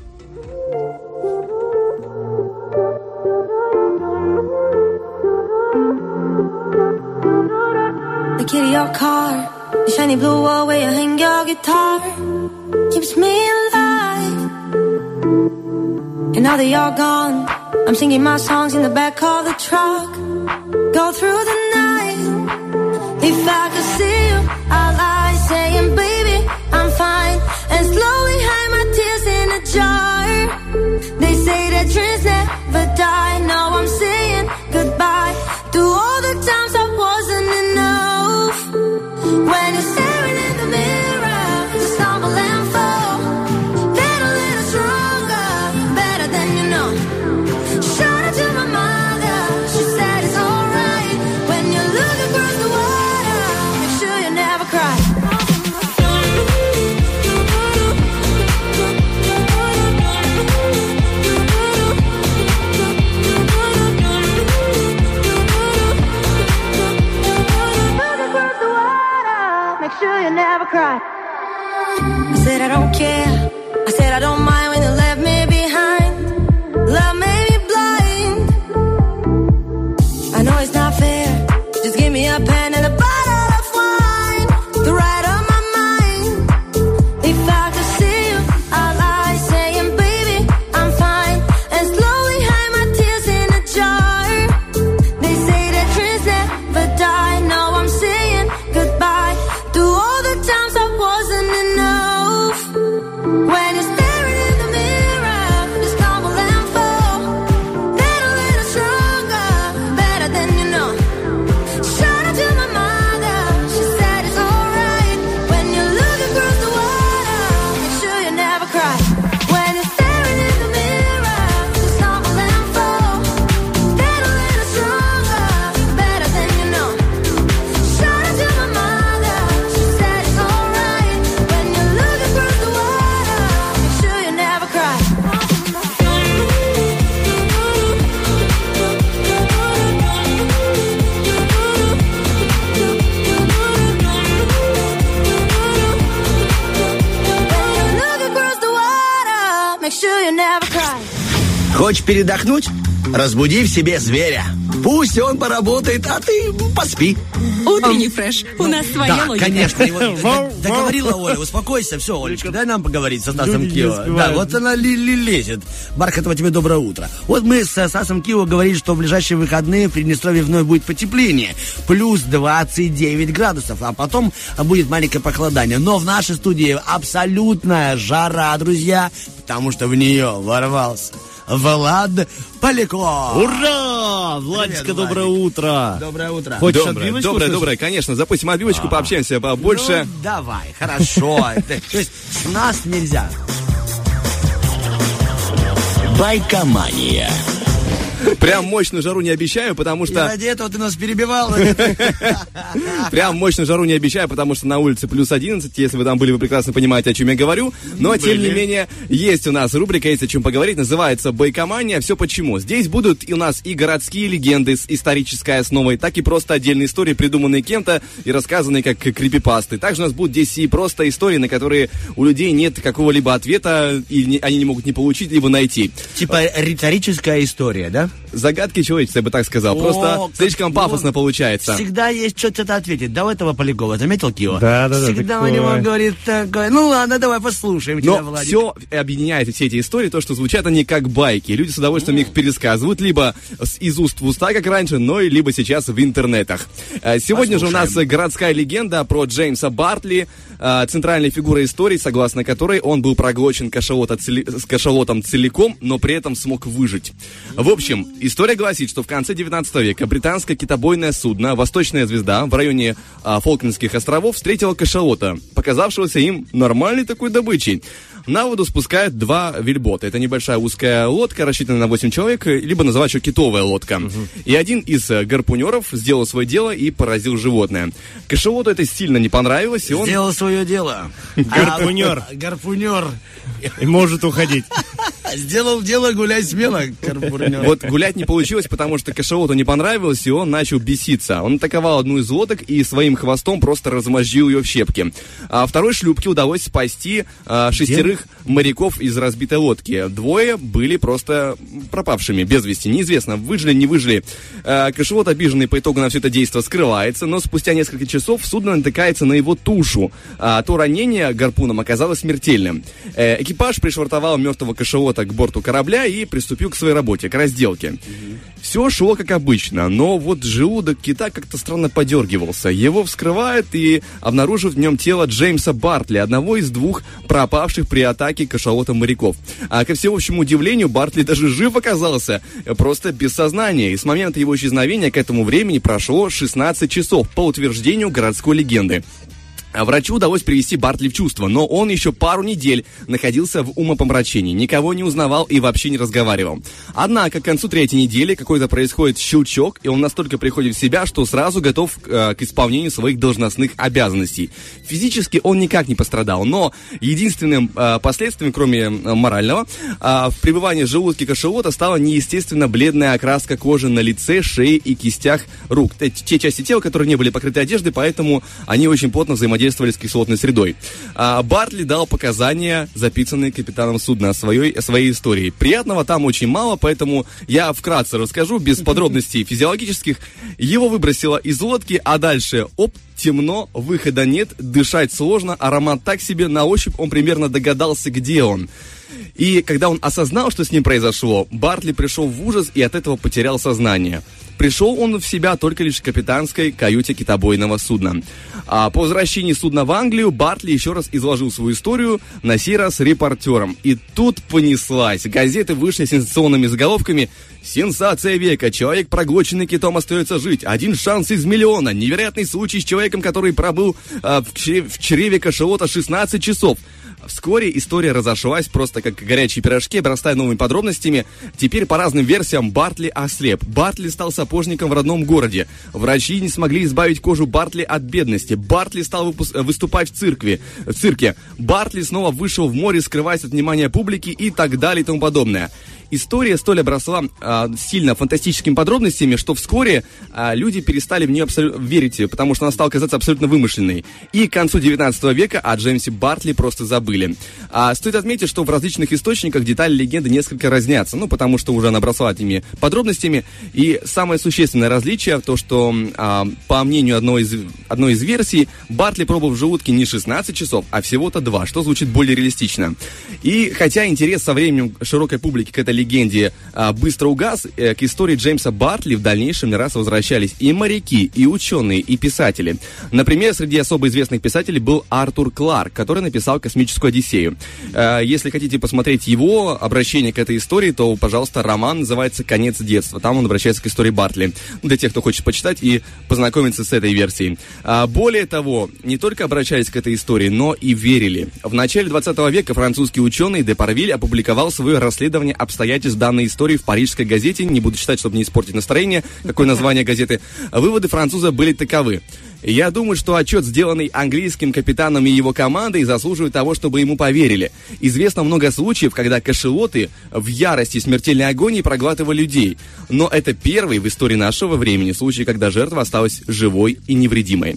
the key to your car, the shiny blue wall where you hang your guitar. Keeps me alive. And now that you're gone, I'm singing my songs in the back of the truck. Go through the night. If I could see you, I'd lie saying, baby, I'm fine. And slowly hide my tears in a jar. They say that dreams never die. No. said I don't care. Передохнуть? Разбуди в себе зверя. Пусть он поработает, а ты поспи. Утренний фреш. У нас своя Да, логика. конечно. д- Договорила Оля, успокойся, все, Олечка, дай нам поговорить со Стасом Люди Кио. Да, вот она ли- ли- лезет. Бархатова, тебе доброе утро. Вот мы с Стасом Кио говорили, что в ближайшие выходные в Приднестровье вновь будет потепление. Плюс 29 градусов, а потом будет маленькое похолодание. Но в нашей студии абсолютная жара, друзья, потому что в нее ворвался Влад Поляков. Ура! Владечка, Привет, доброе Владик. утро. Доброе утро. Хочешь Доброе, отбивочку доброе, услышать? доброе, конечно. Запустим отбивочку, пообщаемся побольше. Ну, давай, хорошо. То есть с нас нельзя. Байкомания. Прям мощную жару не обещаю, потому И что... ради этого ты нас перебивал. Прям мощную жару не обещаю, потому что на улице плюс 11. Если вы там были, вы прекрасно понимаете, о чем я говорю. Но, тем не менее, есть у нас рубрика, есть о чем поговорить. Называется «Бойкомания». Все почему. Здесь будут и у нас и городские легенды с исторической основой, так и просто отдельные истории, придуманные кем-то и рассказанные как крипипасты. Также у нас будут здесь и просто истории, на которые у людей нет какого-либо ответа, и они не могут не получить, либо найти. Типа риторическая история, да? Загадки человечества, я бы так сказал. Просто О, как- слишком пафосно ну, получается. Всегда есть что-то ответить. Да, у этого Полякова, заметил Кио? Да, да, да, Всегда у такое. него говорит такое. Ну ладно, давай послушаем тебя, Но Владик. все объединяет все эти истории, то, что звучат они как байки. Люди с удовольствием их пересказывают, либо из уст в уста, как раньше, но и либо сейчас в интернетах. Э, Сегодня же у нас городская легенда про Джеймса Бартли, э, центральная фигура истории, согласно которой он был проглочен кашалота цели- с кашалотом целиком, но при этом смог выжить. В общем, история гласит, что в конце 19 века британское китобойное судно «Восточная звезда» в районе а, Фолклендских островов встретило кашалота, показавшегося им нормальной такой добычей. На воду спускают два вельбота. Это небольшая узкая лодка, рассчитанная на 8 человек, э, либо называют еще китовая лодка. И один из э, гарпунеров сделал свое дело и поразил животное. Кашалоту это сильно не понравилось, и он... Сделал свое дело. Гарпунер. А, гарпунер. И может уходить. Сделал дело, гуляй смело, гарпунер. Вот гулять не получилось, потому что кашалоту не понравилось, и он начал беситься. Он атаковал одну из лодок и своим хвостом просто размозжил ее в щепки. А второй шлюпке удалось спасти а, шестерых моряков из разбитой лодки. Двое были просто пропавшими, без вести. Неизвестно, выжили, не выжили. А, кашалот, обиженный по итогу на все это действие, скрывается, но спустя несколько часов судно натыкается на его тушу. А то ранение гарпуном оказалось смертельным. Э, экипаж пришвартовал мертвого кашалота к борту корабля и приступил к своей работе, к разделке. Все шло как обычно, но вот желудок кита как-то странно подергивался. Его вскрывают и обнаружив в нем тело Джеймса Бартли, одного из двух пропавших при атаке кашалота моряков. А ко всеобщему удивлению, Бартли даже жив оказался, просто без сознания. И с момента его исчезновения к этому времени прошло 16 часов, по утверждению городской легенды. А Врачу удалось привести Бартли в чувство, но он еще пару недель находился в умопомрачении, никого не узнавал и вообще не разговаривал. Однако к концу третьей недели какой-то происходит щелчок, и он настолько приходит в себя, что сразу готов э, к исполнению своих должностных обязанностей. Физически он никак не пострадал, но единственным э, последствием, кроме э, морального, э, в пребывании в желудке кашалота стала неестественно бледная окраска кожи на лице, шее и кистях рук. Те, те части тела, которые не были покрыты одеждой, поэтому они очень плотно взаимодействовали с кислотной средой. А, Бартли дал показания, записанные капитаном судна о своей, о своей истории. Приятного там очень мало, поэтому я вкратце расскажу, без подробностей физиологических. Его выбросило из лодки, а дальше, оп, темно, выхода нет, дышать сложно, аромат так себе, на ощупь он примерно догадался, где он. И когда он осознал, что с ним произошло, Бартли пришел в ужас и от этого потерял сознание. Пришел он в себя только лишь в капитанской каюте китобойного судна. А по возвращении судна в Англию Бартли еще раз изложил свою историю, на сей раз репортером. И тут понеслась. Газеты вышли сенсационными заголовками «Сенсация века! Человек, проглоченный китом, остается жить! Один шанс из миллиона! Невероятный случай с человеком, который пробыл а, в, чре- в чреве кашалота 16 часов!» Вскоре история разошлась просто как горячие пирожки, обрастая новыми подробностями. Теперь по разным версиям Бартли ослеп. Бартли стал сапожником в родном городе. Врачи не смогли избавить кожу Бартли от бедности. Бартли стал выступать в церкви, в цирке. Бартли снова вышел в море, скрываясь от внимания публики и так далее и тому подобное. История столь обросла а, сильно фантастическими подробностями, что вскоре а, люди перестали в нее абсолю- верить, потому что она стала казаться абсолютно вымышленной. И к концу 19 века о Джеймсе Бартли просто забыли. А, стоит отметить, что в различных источниках детали легенды несколько разнятся, ну, потому что уже она обросла этими подробностями. И самое существенное различие в то, что, а, по мнению одной из, одной из версий, Бартли пробыл в желудке не 16 часов, а всего-то 2, что звучит более реалистично. И хотя интерес со временем широкой публики к этой легенде а, быстро угас, э, к истории Джеймса Бартли в дальнейшем не раз возвращались и моряки, и ученые, и писатели. Например, среди особо известных писателей был Артур Кларк, который написал «Космическую Одиссею». Э, Если хотите посмотреть его обращение к этой истории, то, пожалуйста, роман называется «Конец детства». Там он обращается к истории Бартли. Для тех, кто хочет почитать и познакомиться с этой версией. А, Более того, не только обращались к этой истории, но и верили. В начале 20 века французский ученый Депарвиль опубликовал свое расследование обстоятельств данной истории в парижской газете. Не буду читать, чтобы не испортить настроение. Какое название газеты. Выводы француза были таковы. Я думаю, что отчет, сделанный английским капитаном и его командой, заслуживает того, чтобы ему поверили. Известно много случаев, когда кашелоты в ярости смертельной агонии проглатывали людей. Но это первый в истории нашего времени случай, когда жертва осталась живой и невредимой.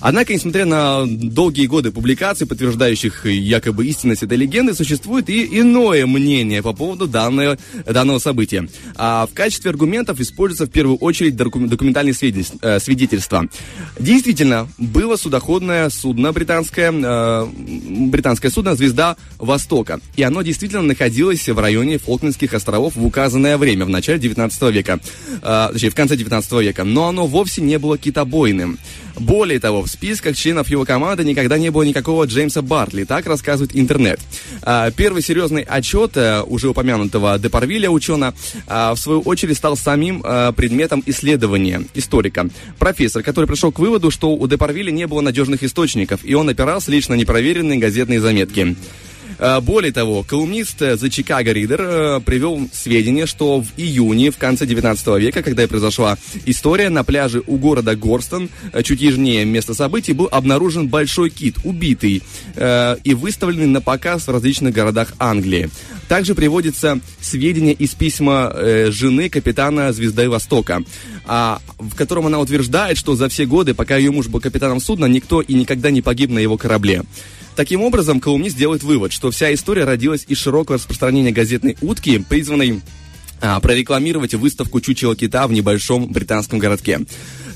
Однако, несмотря на долгие годы публикаций, подтверждающих якобы истинность этой легенды, существует и иное мнение по поводу данного, данного события. А в качестве аргументов используются в первую очередь докум- документальные э, свидетельства. Действительно, было судоходное судно британское, э, британское судно «Звезда Востока». И оно действительно находилось в районе Фолклендских островов в указанное время, в начале 19 века. Э, точнее, в конце 19 века. Но оно вовсе не было китобойным. Более того, в списках членов его команды никогда не было никакого Джеймса Бартли, так рассказывает интернет. А, Первый серьезный отчет э, уже упомянутого Депарвиля учена, а, в свою очередь стал самим э, предметом исследования историка. Профессор, который пришел к выводу, что у Депарвиля не было надежных источников, и он опирался лишь на непроверенные газетные заметки. Э, Более того, колумнист э, The Chicago Reader э, привел сведения, что в июне, в конце 19 века, когда и произошла история, на пляже у города Горстон, чуть южнее места событий, был обнаружен большой кит, убитый и выставленный на показ в различных городах Англии. Также приводится сведения из письма жены капитана Звезды Востока, а, в котором она утверждает, что за все годы, пока ее муж был капитаном судна, никто и никогда не погиб на его корабле. Таким образом, колумнист делает вывод, что вся история родилась из широкого распространения газетной утки, призванной а, прорекламировать выставку чучела кита в небольшом британском городке.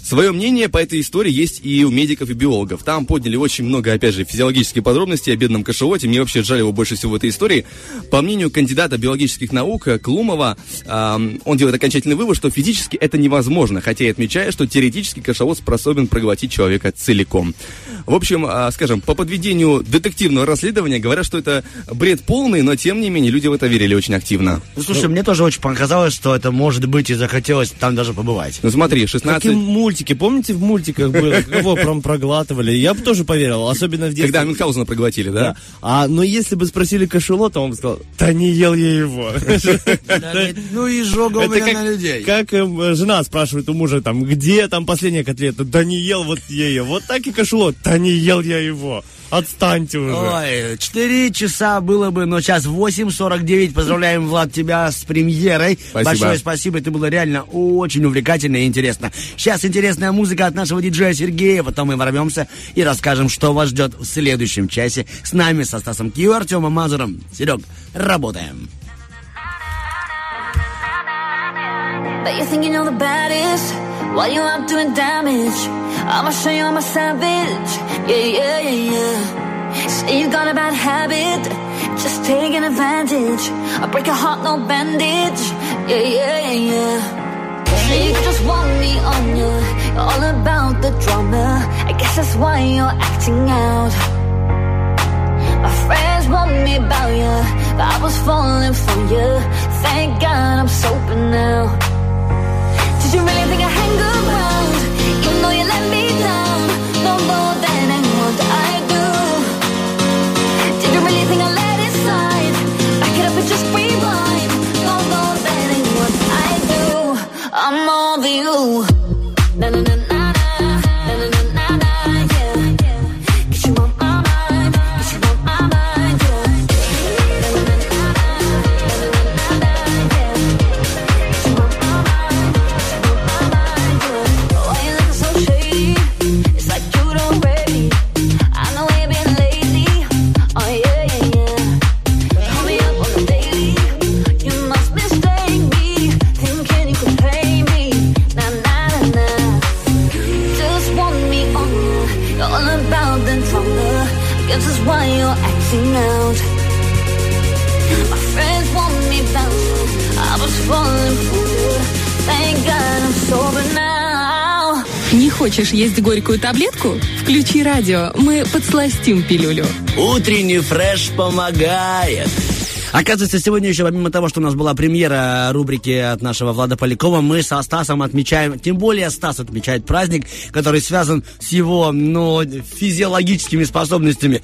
Свое мнение по этой истории есть и у медиков и биологов. Там подняли очень много, опять же, физиологических подробностей о бедном кашалоте. Мне вообще жаль его больше всего в этой истории. По мнению кандидата биологических наук э, Клумова, ам, он делает окончательный вывод, что физически это невозможно, хотя и отмечает, что теоретически кашалот способен проглотить человека целиком. В общем, а, скажем, по подведению детективного расследования говорят, что это бред полный, но тем не менее люди в это верили очень активно. Ну, слушай, мне тоже очень показалось, что это может быть и захотелось там даже побывать. Ну смотри, 16... Какие мультики, помните, в мультиках было, кого прям проглатывали? Я бы тоже поверил, особенно в детстве. Когда Мюнхгаузена проглотили, да? Да. А, но если бы спросили кашелота, он бы сказал, да не ел я его. Ну и жога у меня на людей. как эм, жена спрашивает у мужа, там, где там последняя котлета? Да не ел вот я ее. Вот так и кашелот. Да не ел я его. Отстаньте уже. Ой, 4 часа было бы, но сейчас 8.49. Поздравляем, Влад, тебя с премьерой. Спасибо. Большое спасибо, это было реально очень увлекательно и интересно. Сейчас интересная музыка от нашего диджея Сергея, потом мы ворвемся и расскажем, что вас ждет в следующем часе. С нами, со Стасом Кио, Артемом Мазуром. Серег, работаем. But you think you know the baddest while you out doing damage. I'ma show you I'm a savage. Yeah, yeah, yeah, yeah. Say you got a bad habit, just taking advantage. I break your heart, no bandage. Yeah, yeah, yeah, yeah. Say you just want me on you. You're all about the drama. I guess that's why you're acting out. My friends want me about you, but I was falling for you. Thank God I'm sober now. You really think I hang around? Хочешь есть горькую таблетку? Включи радио, мы подсластим пилюлю. Утренний фреш помогает. Оказывается, сегодня еще, помимо того, что у нас была премьера рубрики от нашего Влада Полякова, мы со Стасом отмечаем, тем более Стас отмечает праздник, который связан с его, ну, физиологическими способностями.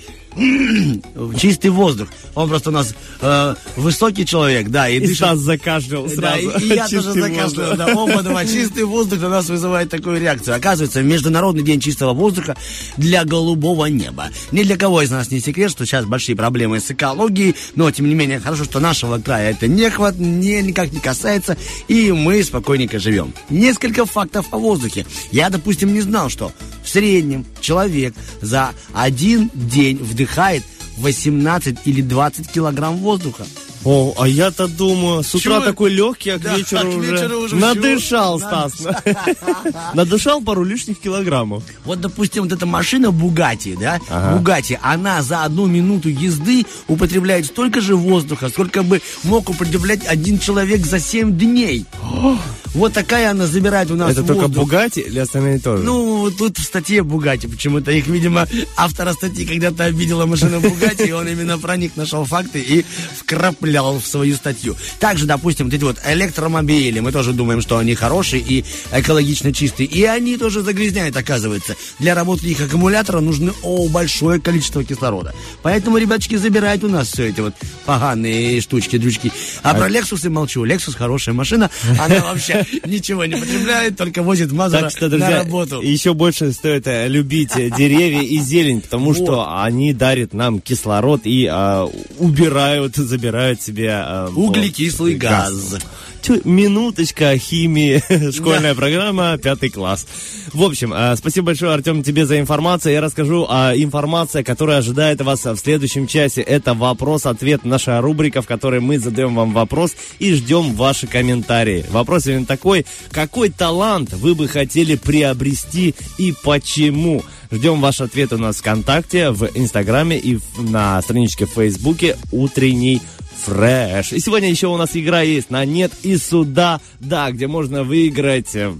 Чистый воздух. Он просто у нас э, высокий человек, да, и, И дышит- Стас закашлял Да, сразу. и, и я тоже закашлял. Да, оба два. Чистый воздух на нас вызывает такую реакцию. Оказывается, Международный день чистого воздуха для голубого неба. Ни для кого из нас не секрет, что сейчас большие проблемы с экологией, но, тем не менее, хорошо, что нашего края это не, хват, не никак не касается, и мы спокойненько живем. Несколько фактов о воздухе. Я, допустим, не знал, что в среднем человек за один день вдыхает 18 или 20 килограмм воздуха. О, а я-то думаю, с утра Чего? такой легкий, а к Да, вечеру, к уже, вечеру уже надышал, всё. Стас. Надышал пару лишних килограммов. Вот, допустим, вот эта машина Бугати, да. Бугати, она за одну минуту езды употребляет столько же воздуха, сколько бы мог употреблять один человек за 7 дней. Вот такая она забирает у нас Это только воздух. Бугати или остальные тоже? Ну, вот тут в статье Бугати почему-то. Их, видимо, автора статьи когда-то обидела машина Бугати, и он именно про них нашел факты и вкраплял в свою статью. Также, допустим, вот эти вот электромобили, мы тоже думаем, что они хорошие и экологично чистые. И они тоже загрязняют, оказывается. Для работы их аккумулятора нужно о, большое количество кислорода. Поэтому, ребяточки, забирают у нас все эти вот поганые штучки, дрючки. А про Лексусы молчу. Лексус хорошая машина. Она вообще ничего не потребляет, только возит что, на работу. еще больше стоит э, любить э, деревья и зелень, потому что они дарят нам кислород и а, убирают, забирают себе... а, Углекислый вот, газ. Тю, Минуточка химии, школьная программа, пятый класс. В общем, э, спасибо большое, Артем, тебе за информацию. Я расскажу о информации, которая ожидает вас в следующем часе. Это вопрос-ответ, наша рубрика, в которой мы задаем вам вопрос и ждем ваши комментарии. Вопрос именно такой, какой талант вы бы хотели приобрести и почему? Ждем ваш ответ у нас ВКонтакте, в Инстаграме и на страничке в Фейсбуке «Утренний Фрэш. И сегодня еще у нас игра есть на нет и сюда, да, где можно выиграть э,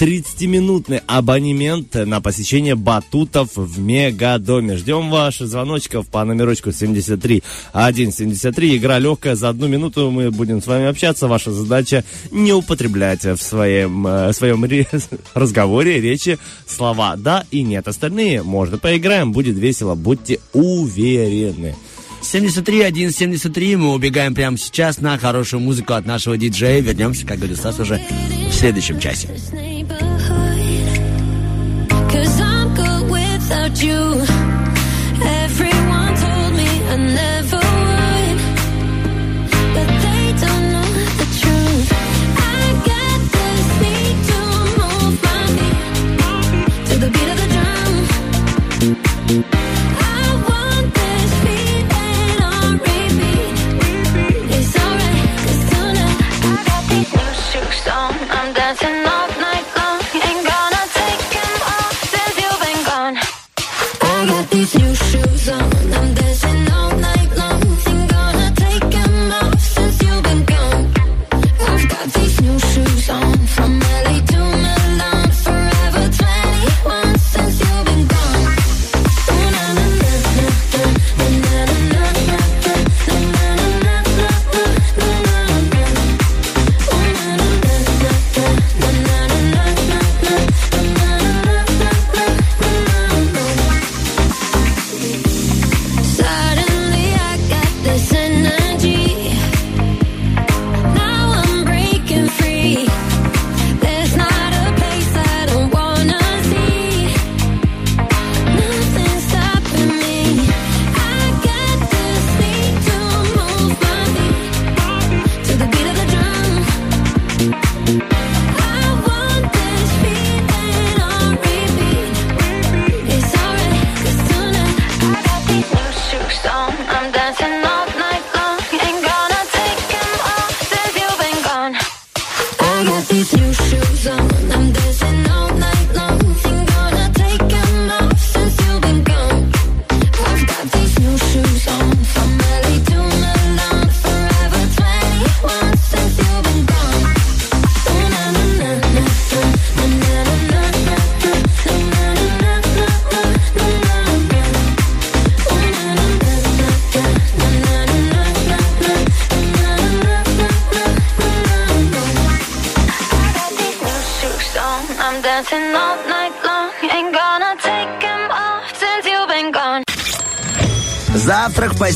30-минутный абонемент на посещение батутов в Мегадоме. Ждем ваших звоночков по номерочку 73 173. Игра легкая. За одну минуту мы будем с вами общаться. Ваша задача не употреблять в своем, э, своем ре- разговоре, речи слова «да» и «нет». Остальные можно поиграем. Будет весело. Будьте уверены. 73 173. Мы убегаем прямо сейчас на хорошую музыку от нашего диджея. Вернемся, как говорит Стас, уже в следующем часе.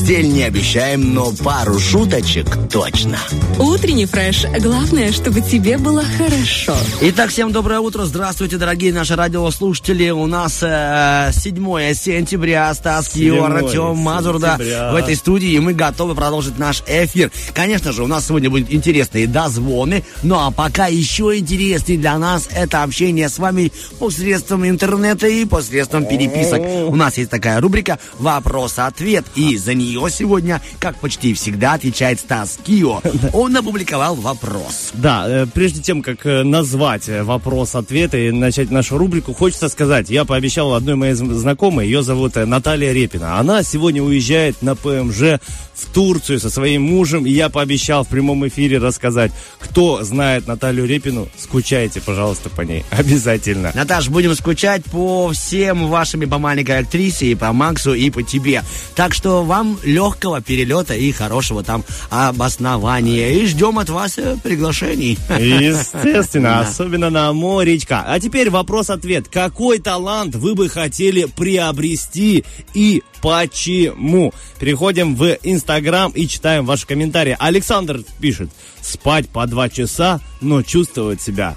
Постель не обещаем, но пару шуточек точно. Утренний фреш. Главное, чтобы тебе было хорошо. Итак, всем доброе утро. Здравствуйте, дорогие наши радиослушатели. У нас э, 7 сентября. Стас Кио, 7 Артем Мазурда в этой студии. И мы готовы продолжить наш эфир. Конечно же, у нас сегодня будут интересные дозвоны. Ну а пока еще интереснее для нас это общение с вами посредством интернета и посредством переписок. У нас есть такая рубрика «Вопрос-ответ». И за нее сегодня, как почти всегда, отвечает Стас Кио. Он опубликовал вопрос. Да, э, прежде чем как э, назвать э, вопрос-ответ и начать нашу рубрику, хочется сказать, я пообещал одной моей зн- знакомой, ее зовут Наталья Репина. Она сегодня уезжает на ПМЖ в Турцию со своим мужем, и я пообещал в прямом эфире рассказать, кто знает Наталью Репину, скучайте, пожалуйста, по ней. Обязательно. Наташ, будем скучать по всем вашим и по маленькой актрисе, и по Максу, и по тебе. Так что вам легкого перелета и хорошего там обоснования. И ждем от вас э, приглашений. Естественно, особенно на моречка. А теперь вопрос-ответ. Какой талант вы бы хотели приобрести и почему? Переходим в Инстаграм и читаем ваши комментарии. Александр пишет, спать по два часа, но чувствовать себя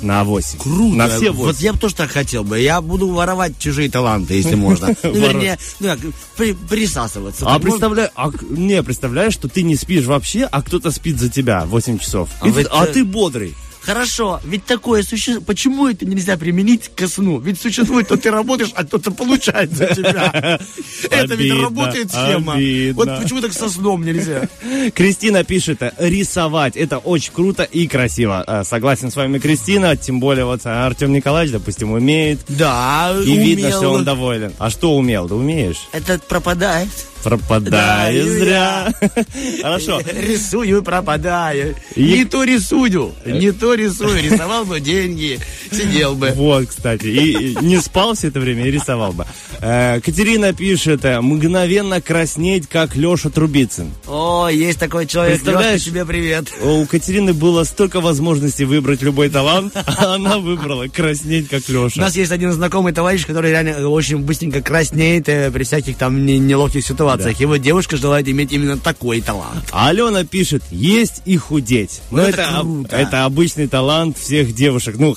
на 8. Круто. На все Вот 8. я бы тоже так хотел бы. Я буду воровать чужие таланты, если можно. Ну, вернее, ну, как, при- присасываться. А представляю, а, не, представляешь, что ты не спишь вообще, а кто-то спит за тебя 8 часов. А И вы а ты бодрый. Хорошо, ведь такое существует. Почему это нельзя применить ко сну? Ведь существует, то ты работаешь, а кто-то получает за тебя. Это ведь работает схема. Вот почему так со сном нельзя? Кристина пишет, рисовать, это очень круто и красиво. А, Согласен с вами, Кристина, тем более вот Артем Николаевич, допустим, умеет. Да, И видно, что он доволен. А что умел? Да умеешь? Это пропадает. Пропадаю зря. Хорошо. Рисую, пропадаю. Не то рисую, не то рисую. Рисовал бы деньги, сидел бы. Вот, кстати, и, не спал все это время и рисовал бы. Э, Катерина пишет, э, мгновенно краснеть, как Леша Трубицын. О, есть такой человек. Представляешь? Тебе привет. У Катерины было столько возможностей выбрать любой талант, а она выбрала краснеть, как У Леша. нас есть один знакомый товарищ, который реально очень быстренько краснеет э, при всяких там не- неловких ситуациях. Его девушка желает иметь именно такой талант. А Алена пишет, есть и худеть. Ну, Вот это это, об- круто. это обычный талант всех девушек. Ну,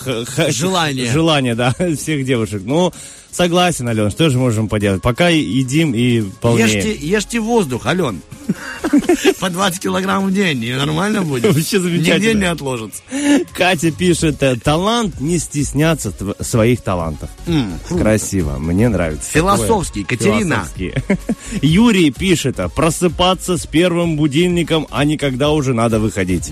Желание. Желание, да, всех девушек. Ну, согласен, Алена, что же можем поделать? Пока едим и полнее. Ешьте, ешьте воздух, Ален. По 20 килограмм в день, и нормально будет. Вообще замечательно. Нигде не отложится. Катя пишет, э, талант не стесняться своих талантов. Красиво, мне нравится. Философский. Катерина. Юрий пишет, просыпаться с первым будильником, а не когда уже надо выходить.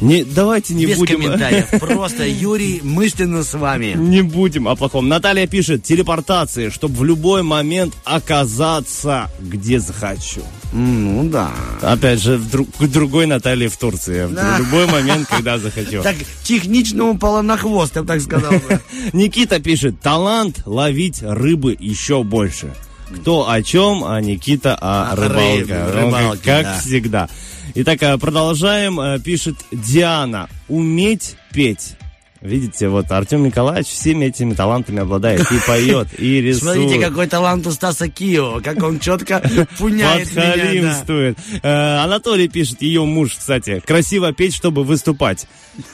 Не, давайте не Без будем... комментариев. Просто Юрий мысленно с вами. Не будем о плохом. Наталья пишет, телепортации, чтобы в любой момент оказаться где захочу. Ну да. Опять же, в друг- другой Наталье в Турции. В Да. любой момент, когда захочу. Так, технично упала на хвост, я бы так сказал. Никита пишет, талант ловить рыбы еще больше. Кто о чем, а Никита о О рыбалке. рыбалке, как да. всегда. Итак, э, продолжаем. Э, Пишет Диана. Уметь петь. Видите, вот Артем Николаевич всеми этими талантами обладает. И поет, и рисует. Смотрите, какой талант у Стаса Кио, как он четко пуняет меня. да. Подхалимствует. Э, Анатолий пишет, ее муж, кстати, красиво петь, чтобы выступать.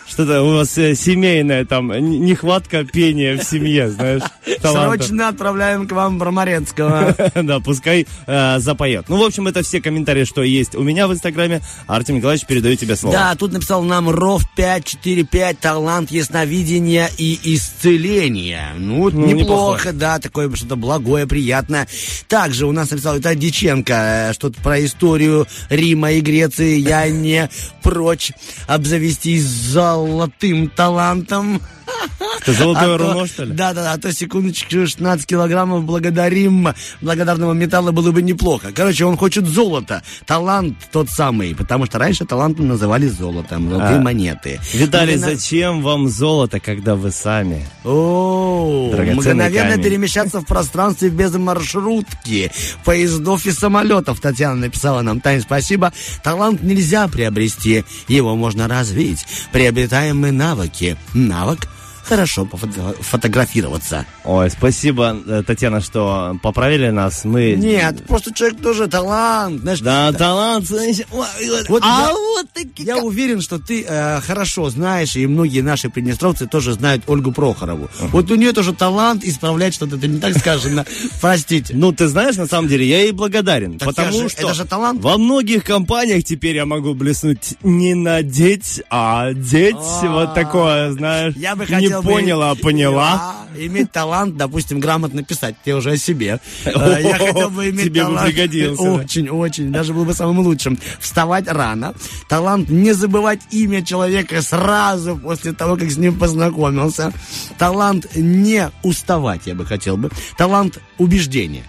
Что-то у вас э, семейная там нехватка пения в семье, знаешь. Срочно отправляем к вам Бромаренского. Да, пускай э, запоет. Ну, в общем, это все комментарии, что есть у меня в Инстаграме. Артем Николаевич, передаю тебе слово. Да, тут написал нам РОВ 545, талант ясновидения и исцеления. Ну, Ну, неплохо, неплохо. да, такое что-то благое, приятное. Также у нас написал это Диченко, э, что-то про историю Рима и Греции. Я не прочь обзавестись золотым талантом. Это золотое А то- руно, что ли? Да, да, да, а то секундочку 16 килограммов благодарим благодарного металла было бы неплохо. Короче, он хочет золото. Талант тот самый, потому что раньше талантом называли золотом, золотые А. монеты. Виталий, Мгновенно- зачем вам золото, когда вы сами? О, мгновенно камень. перемещаться в пространстве без маршрутки, поездов и самолетов. Татьяна написала нам, Тань, спасибо. Талант нельзя приобрести, его можно развить. Приобретаем мы навыки. Навык хорошо пофото- фотографироваться. Ой, спасибо, э, Татьяна, что поправили нас. Мы... Нет, просто человек тоже талант, знаешь. Да, талант. ой, ой, Вот а я- вот таки Я уверен, что ты э, хорошо знаешь, и многие наши приднестровцы тоже знают Ольгу Прохорову. Вот у нее тоже талант исправлять что-то, это не так сказано. Простите. Ну, ты знаешь, на самом деле, я ей благодарен. Так потому же- что это же талант. во многих компаниях теперь я могу блеснуть не надеть, а одеть. Вот такое, знаешь. Я бы хотел бы- поняла, а поняла. Иметь талант, допустим, грамотно писать. Ты уже о себе. Э, Я хотел бы иметь Тебе бы талант. пригодился. Очень, очень. Даже был бы самым лучшим. Вставать рано. Талант не забывать имя человека сразу после того, как с ним познакомился. Талант не уставать, я бы хотел бы. Талант убеждения.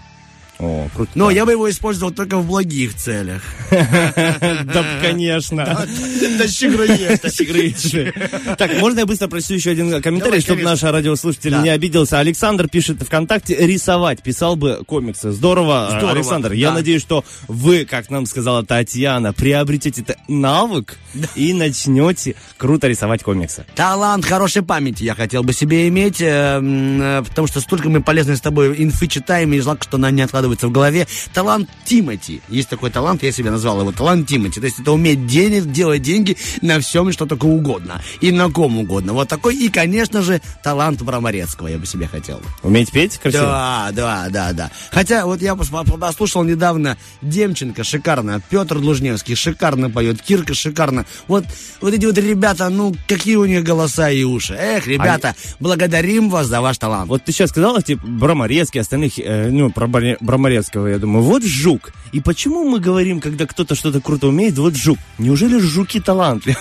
О, круто. Но я бы его использовал только в благих целях. Да, конечно. Да щегроешь. Так, можно я быстро прочту еще один комментарий, чтобы наш радиослушатель не обиделся. Александр пишет ВКонтакте, рисовать. Писал бы комиксы. Здорово, Здорово, Александр. Я надеюсь, что вы, как нам сказала Татьяна, приобретете навык и начнете круто рисовать комиксы. Талант хорошей памяти я хотел бы себе иметь, э, э, потому что столько мы полезной с тобой инфы читаем, и жалко, что она не откладывается в голове. Талант Тимати. Есть такой талант, я себе назвал его талант Тимати. То есть это уметь денег, делать деньги на всем, что только угодно. И на ком угодно. Вот такой. И, конечно же, талант Браморецкого я бы себе хотел. Уметь петь красиво? Да, да, да, да. Хотя вот я пос- послушал недавно Демченко, шикарно, Петр Лужневский, шикарно поет, Кирка шикарно. Вот, вот эти вот ребята, ну, какие у них голоса и уши. Эх, ребята, благодарим вас за ваш талант. Вот ты сейчас сказала, типа, Браморецкий, остальных, э, ну, про Бра- Браморецкого, я думаю, вот жук. И почему мы говорим, когда кто-то что-то круто умеет, вот жук? Неужели жуки талантливы?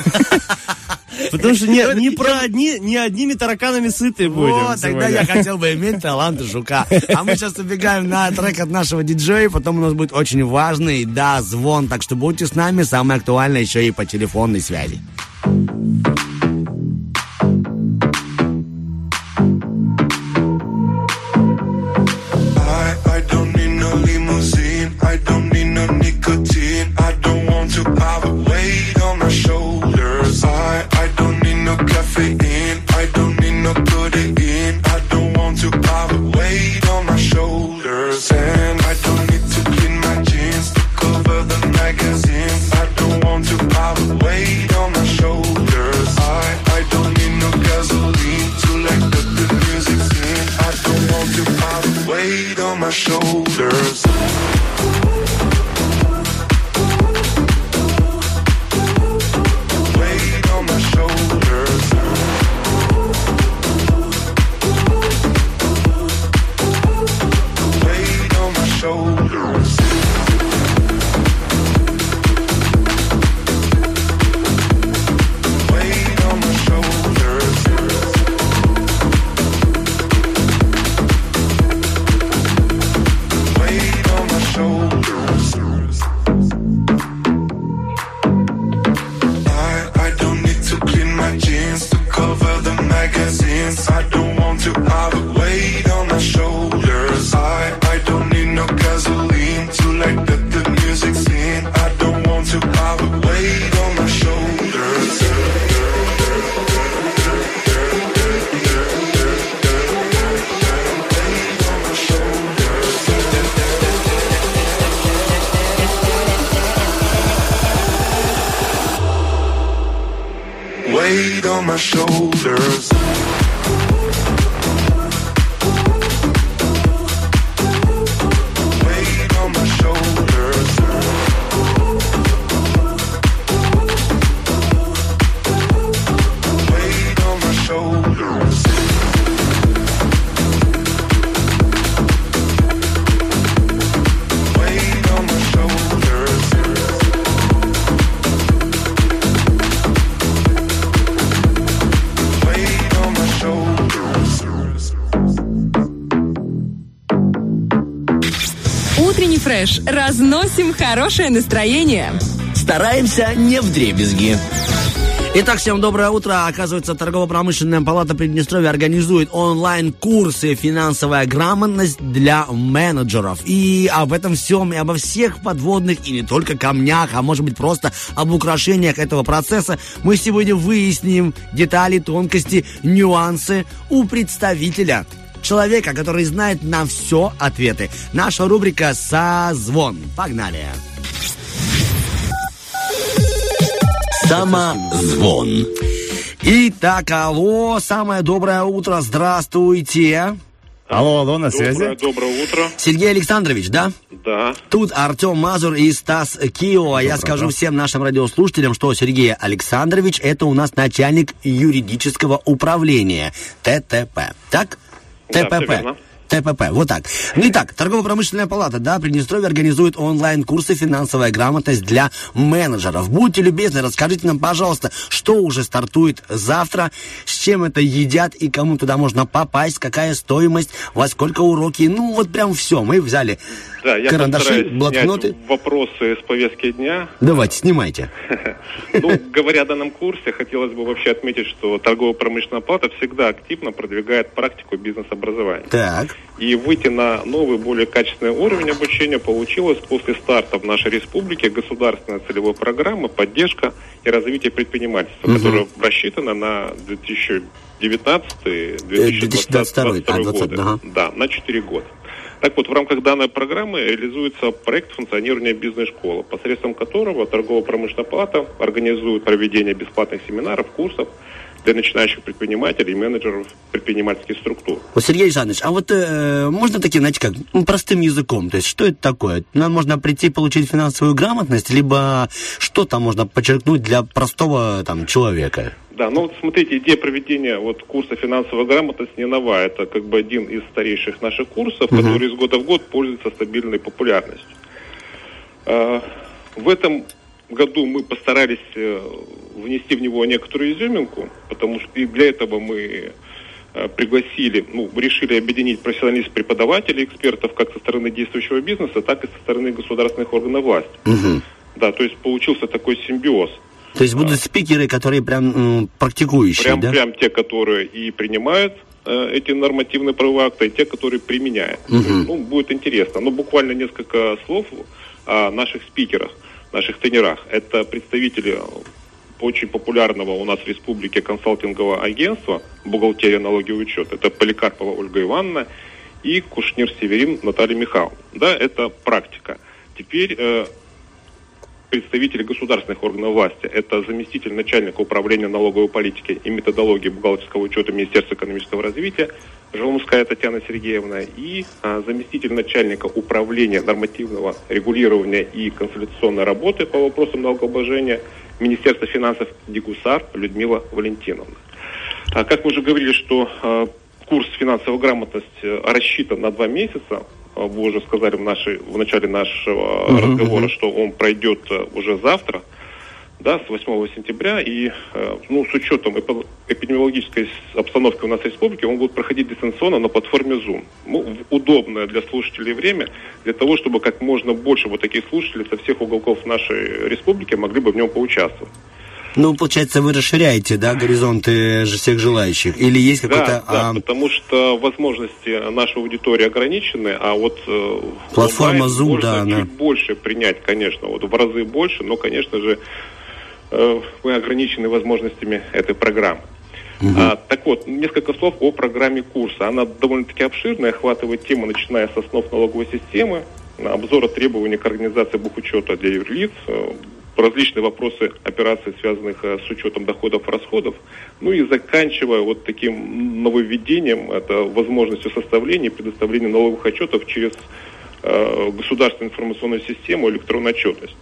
Потому что не, не про одни, не одними тараканами сытые будем Вот, тогда я хотел бы иметь талант жука. А мы сейчас убегаем на трек от нашего диджея, потом у нас будет очень важный, да, звон. Так что будьте с нами, самое актуальное еще и по телефонной связи. And I don't need to clean my jeans to cover the magazines. I don't want to have weight on my shoulders. I, I don't need no gasoline to light up the music scene. I don't want to have weight on my shoulders. To have a weight on my shoulders. I, don't need no gasoline to light up the music scene. I don't want to have a weight on my shoulders. Weight on my shoulders. Фреш. Разносим хорошее настроение. Стараемся не в дребезги. Итак, всем доброе утро. Оказывается, торгово-промышленная палата Приднестровья организует онлайн-курсы «Финансовая грамотность» для менеджеров. И об этом всем, и обо всех подводных, и не только камнях, а может быть просто об украшениях этого процесса мы сегодня выясним детали, тонкости, нюансы у представителя человека, который знает на все ответы. Наша рубрика «Созвон». Погнали! Самозвон. Итак, алло, самое доброе утро, здравствуйте. Алло, алло, на Доброе, связи? доброе утро. Сергей Александрович, да? Да. Тут Артем Мазур и Стас Кио. А я скажу всем нашим радиослушателям, что Сергей Александрович это у нас начальник юридического управления ТТП. Так? Да, ТПП. всё верно. ТПП, вот так. Итак, торгово-промышленная палата, да, Приднестровье организует онлайн-курсы «Финансовая грамотность» для менеджеров. Будьте любезны, расскажите нам, пожалуйста, что уже стартует завтра, с чем это едят и кому туда можно попасть, какая стоимость, во сколько уроки, ну вот прям все. Мы взяли Да, я карандаши, блокноты. вопросы с повестки дня. Давайте, снимайте. Ну, говоря о данном курсе, хотелось бы вообще отметить, что торгово-промышленная палата всегда активно продвигает практику бизнес-образования. Так. И выйти на новый, более качественный уровень обучения получилось после старта в нашей республике государственной целевой программы «Поддержка и развитие предпринимательства», Мгм. которая рассчитана на 2019-2022 а, 20, годы. ага. Да, на 4 года. Так вот, в рамках данной программы реализуется проект функционирования бизнес-школы, посредством которого торгово-промышленная палата организует проведение бесплатных семинаров, курсов для начинающих предпринимателей и менеджеров предпринимательских структур. Вот, Сергей Александрович, а вот э, можно таким, знаете, как ну, простым языком, то есть что это такое? Нам можно прийти получить финансовую грамотность, либо что там можно подчеркнуть для простого там человека? Да, ну вот смотрите, идея проведения вот курса финансовая грамотность не новая. Это как бы один из старейших наших курсов, Мгм. который из года в год пользуется стабильной популярностью. А, В этом году мы постарались э, внести в него некоторую изюминку, потому что и для этого мы э, пригласили, ну, решили объединить профессионалистов преподавателей, экспертов как со стороны действующего бизнеса, так и со стороны государственных органов власти. Мгм. Да, то есть получился такой симбиоз. То есть будут спикеры, которые прям практикующие, Прям, да? прям те, которые и принимают э, эти нормативные правовые акты, и те, которые применяют. Мгм. Ну, будет интересно. Ну, буквально несколько слов о наших спикерах, наших тренерах. Это представители очень популярного у нас в республике консалтингового агентства «Бухгалтерия, налоги и учет». Это Поликарпова Ольга Ивановна и Кушнир Северин Наталья Михайловна. Да, это практика. Теперь э, представители государственных органов власти. Это заместитель начальника управления налоговой политики и методологии бухгалтерского учета Министерства экономического развития Желмуская Татьяна Сергеевна и а, заместитель начальника управления нормативного регулирования и консультационной работы по вопросам налогообложения Министерства финансов Дегусар Людмила Валентиновна. А, как мы уже говорили, что а, курс финансовой грамотности рассчитан на два месяца. Вы уже сказали в, нашей, в начале нашего разговора, что он пройдет уже завтра, да, с 8 сентября. И э, ну, с учетом эпи- эпидемиологической обстановки у нас в республике, он будет проходить дистанционно на платформе Zoom. Ну, удобное для слушателей время, для того, чтобы как можно больше вот таких слушателей со всех уголков нашей республики могли бы в нем поучаствовать. Ну, получается, вы расширяете, да, горизонты же всех желающих? Или есть какой-то... Да, да, а, потому что возможности нашей аудитории ограничены, а вот э, Платформа Zoom, да, чуть она- больше принять, конечно, вот в разы больше, но, конечно же, мы ограничены возможностями этой программы. А, так вот, несколько слов о программе курса. Она довольно-таки обширная, охватывает темы, начиная с основ налоговой системы, обзора требований к организации бухучета для юрлиц, э, различные вопросы операций, связанных э, с учетом доходов и расходов, ну и заканчивая вот таким нововведением, это возможностью составления и предоставления налоговых отчетов через э, государственную информационную систему электронной отчетность.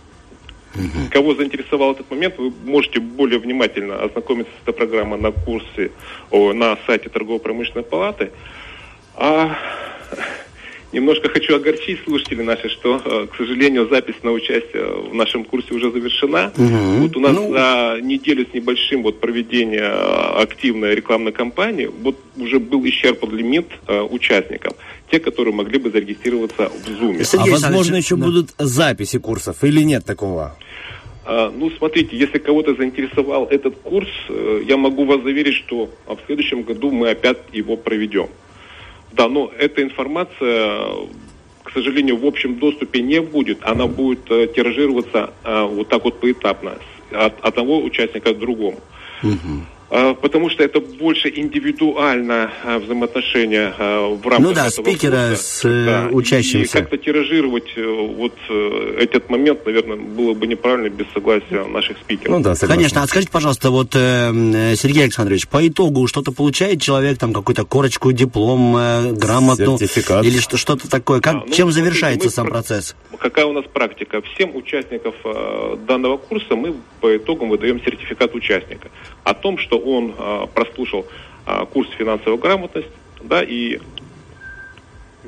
Кого заинтересовал этот момент, вы можете более внимательно ознакомиться с этой программой на курсе о, на сайте торгово-промышленной палаты. А немножко хочу огорчить слушателей наши, что, э, к сожалению, запись на участие в нашем курсе уже завершена. Мгм. Вот у нас Ну- за неделю с небольшим вот проведения э, активной рекламной кампании вот уже был исчерпан лимит э, участников, те, которые могли бы зарегистрироваться в Zoom. Сергей а возможно еще да. будут записи курсов или нет такого? Ну, смотрите, если кого-то заинтересовал этот курс, я могу вас заверить, что а, в следующем году мы опять его проведем. Да, но эта информация, к сожалению, в общем доступе не будет. Она будет э, тиражироваться э, вот так вот поэтапно, от одного участника к другому. А, Потому что это больше индивидуально а, взаимоотношения а, в рамках Ну да, этого спикера курса. с, э, Да, учащимся. И как-то тиражировать э, вот э, этот момент, наверное, было бы неправильно без согласия наших спикеров. Ну да, согласен. Конечно, а скажите, пожалуйста, вот, Сергей Александрович, по итогу что-то получает человек, там, какую-то корочку, диплом, грамоту? Сертификат. Или что, что-то такое? Как, А, ну, чем завершается мы сам про- процесс? Какая у нас практика? Всем участникам э, данного курса мы по итогам выдаем сертификат участника о том, что он э, прослушал э, курс финансовой грамотности, да, и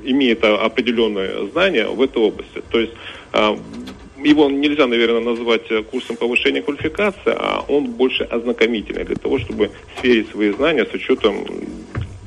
имеет а, определенные знания в этой области. То есть э, его нельзя, наверное, назвать курсом повышения квалификации, а он больше ознакомительный для того, чтобы сверить свои знания с учетом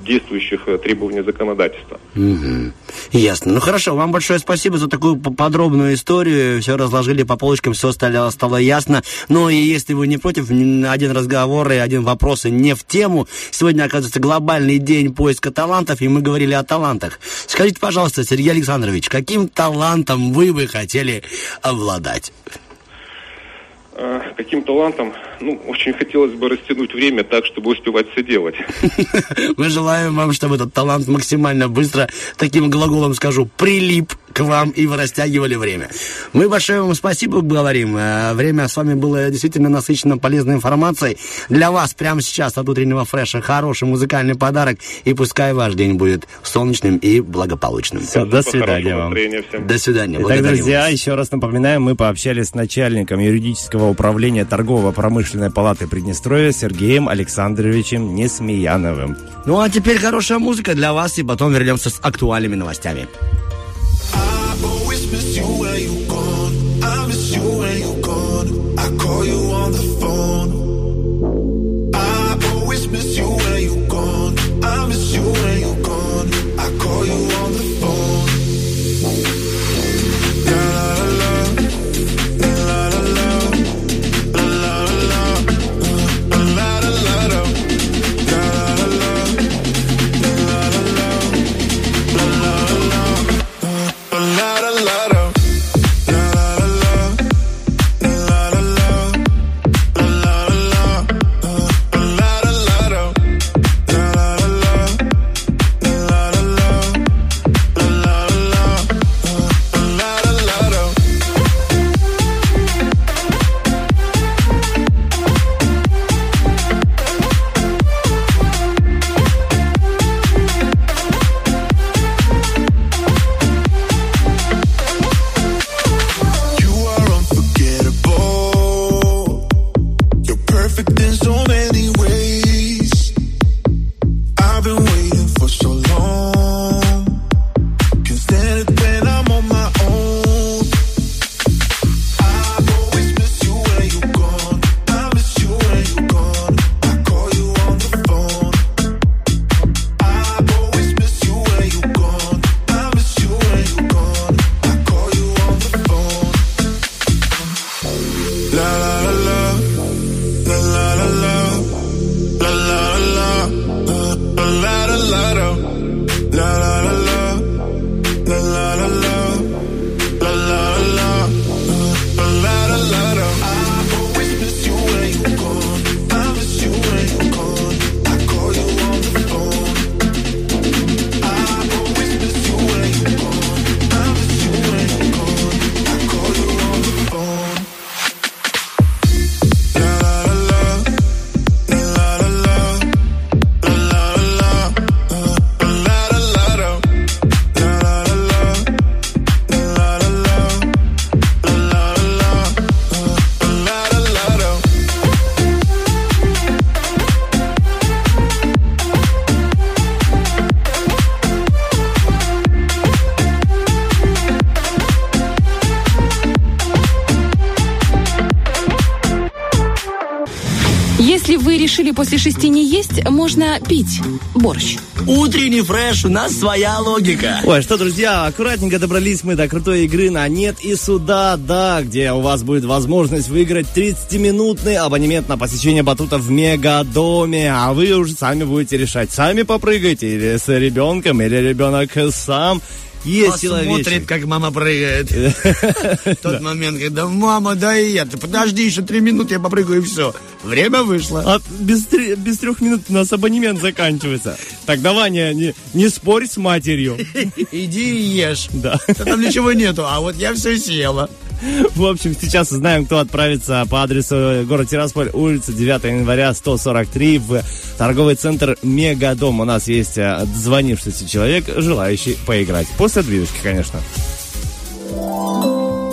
действующих э, требований законодательства. Мгм. Ясно. Ну хорошо, вам большое спасибо за такую подробную историю. Все разложили по полочкам, все стало, стало ясно. Ну и если вы не против, один разговор и один вопрос и не в тему. Сегодня, оказывается, глобальный день поиска талантов, и мы говорили о талантах. Скажите, пожалуйста, Сергей Александрович, каким талантом вы бы хотели обладать? Э, Каким талантом? Ну, очень хотелось бы растянуть время так, чтобы успевать все делать. Мы желаем вам, чтобы этот талант максимально быстро, таким глаголом скажу, прилип к вам и вы растягивали время. Мы большое вам спасибо говорим. Э, Время с вами было действительно насыщенно полезной информацией. Для вас прямо сейчас от утреннего фреша хороший музыкальный подарок. И пускай ваш день будет солнечным и благополучным. Все, до свидания вам. До свидания. Итак, друзья, вас. еще раз напоминаем, мы пообщались с начальником юридического управления торгово-промышленной палаты Приднестровья Сергеем Александровичем Несмеяновым. Ну а теперь хорошая музыка для вас, и потом вернемся с актуальными новостями. I call you on the phone. Можно пить борщ. Утренний фреш, у нас своя логика. Ой, что, друзья, аккуратненько добрались мы до крутой игры на «Нет» и «Сюда», да, где у вас будет возможность выиграть 30-минутный абонемент на посещение батута в Мегадоме, а вы уже сами будете решать, сами попрыгаете или с ребенком, или ребенок сам. Есть Посмотрит, человечек. как мама прыгает. В тот момент, когда мама, да и я, ты подожди еще три минуты, я попрыгаю и все. Время вышло. А без, три- без трех минут у нас абонемент заканчивается. Так, давай, не, не, не спорь с матерью. Иди и ешь. Да. Да Там ничего нету, а вот я все съела. В общем, сейчас узнаем, кто отправится по адресу город Тирасполь, улица 9 января, 143 в торговый центр Мегадом. У нас есть э, дозвонившийся человек, желающий поиграть. После отбивочки, конечно.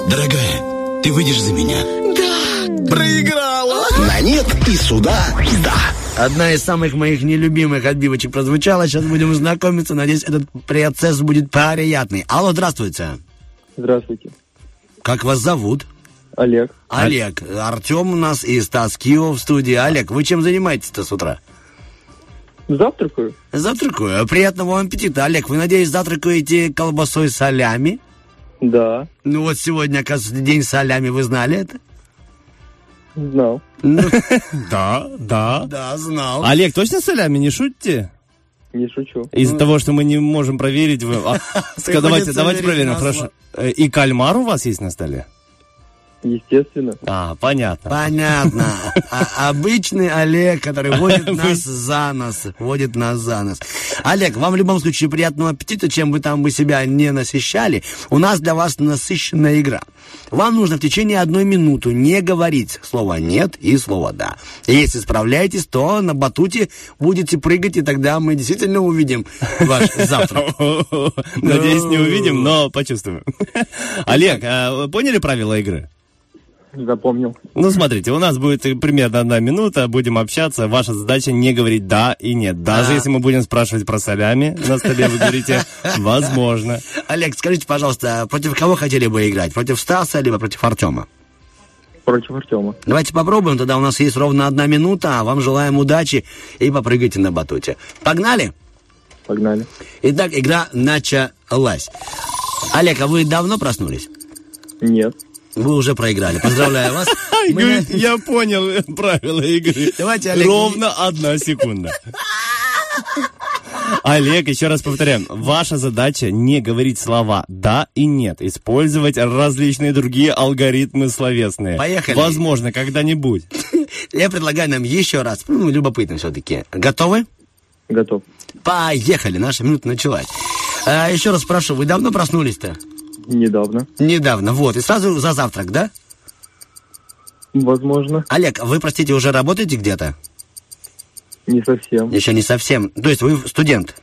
Дорогая, ты выйдешь за меня? Проиграла. На «Нет» и «Сюда» да. Одна из самых моих нелюбимых отбивочек прозвучала. Сейчас будем знакомиться. Надеюсь, этот процесс будет приятный. Алло, здравствуйте. Здравствуйте. Как вас зовут? Олег. Олег. Артем у нас и Стас Кио в студии. Олег, вы чем занимаетесь-то с утра? Завтракаю. Завтракаю. Приятного вам аппетита. Олег, вы, надеюсь, завтракаете колбасой солями? Да, Ну вот сегодня, оказывается, день солями. Вы знали это? Знал. Ну, Да, да. да, знал. Олег, точно солями не шутите? Не шучу. Из-за того, что мы не можем проверить... А, давайте, проверим, хорошо. Э, И кальмар у вас есть на столе? Естественно. А, понятно. Понятно. А- обычный Олег, который водит нас за нос. Водит нас за нос. Олег, вам в любом случае приятного аппетита, чем бы там вы себя не насыщали. У нас для вас насыщенная игра. Вам нужно в течение одной минуты не говорить слово «нет» и слово «да». Если справляетесь, то на батуте будете прыгать, и тогда мы действительно увидим ваш завтрак. Надеюсь, не увидим, но почувствуем. Олег, а вы поняли правила игры? Запомнил. Ну, смотрите, у нас будет примерно одна минута, будем общаться. Ваша задача не говорить «да» и «нет». Даже А. если мы будем спрашивать про солями на столе, вы говорите «возможно». Олег, скажите, пожалуйста, против кого хотели бы играть? Против Стаса, либо против Артема? Против Артема. Давайте попробуем, тогда у нас есть ровно одна минута, а вам желаем удачи и попрыгайте на батуте. Погнали? Погнали. Итак, игра началась. Олег, а вы давно проснулись? Нет. Вы уже проиграли. Поздравляю вас. Говорит, я понял правила игры. Давайте, Олег, Ровно одна секунда. Олег, еще раз повторяем. Ваша задача не говорить слова «да» и «нет». Использовать различные другие алгоритмы словесные. Поехали. Возможно, когда-нибудь. Я предлагаю нам еще раз. Ну, любопытно все-таки. Готовы? Готов. Поехали. Наша минута началась. А, еще раз спрашиваю, вы давно проснулись-то? Недавно. Недавно. Вот. И сразу за завтрак, да? Возможно. Олег, вы, простите, уже работаете где-то? Не совсем. Еще не совсем. То есть вы студент?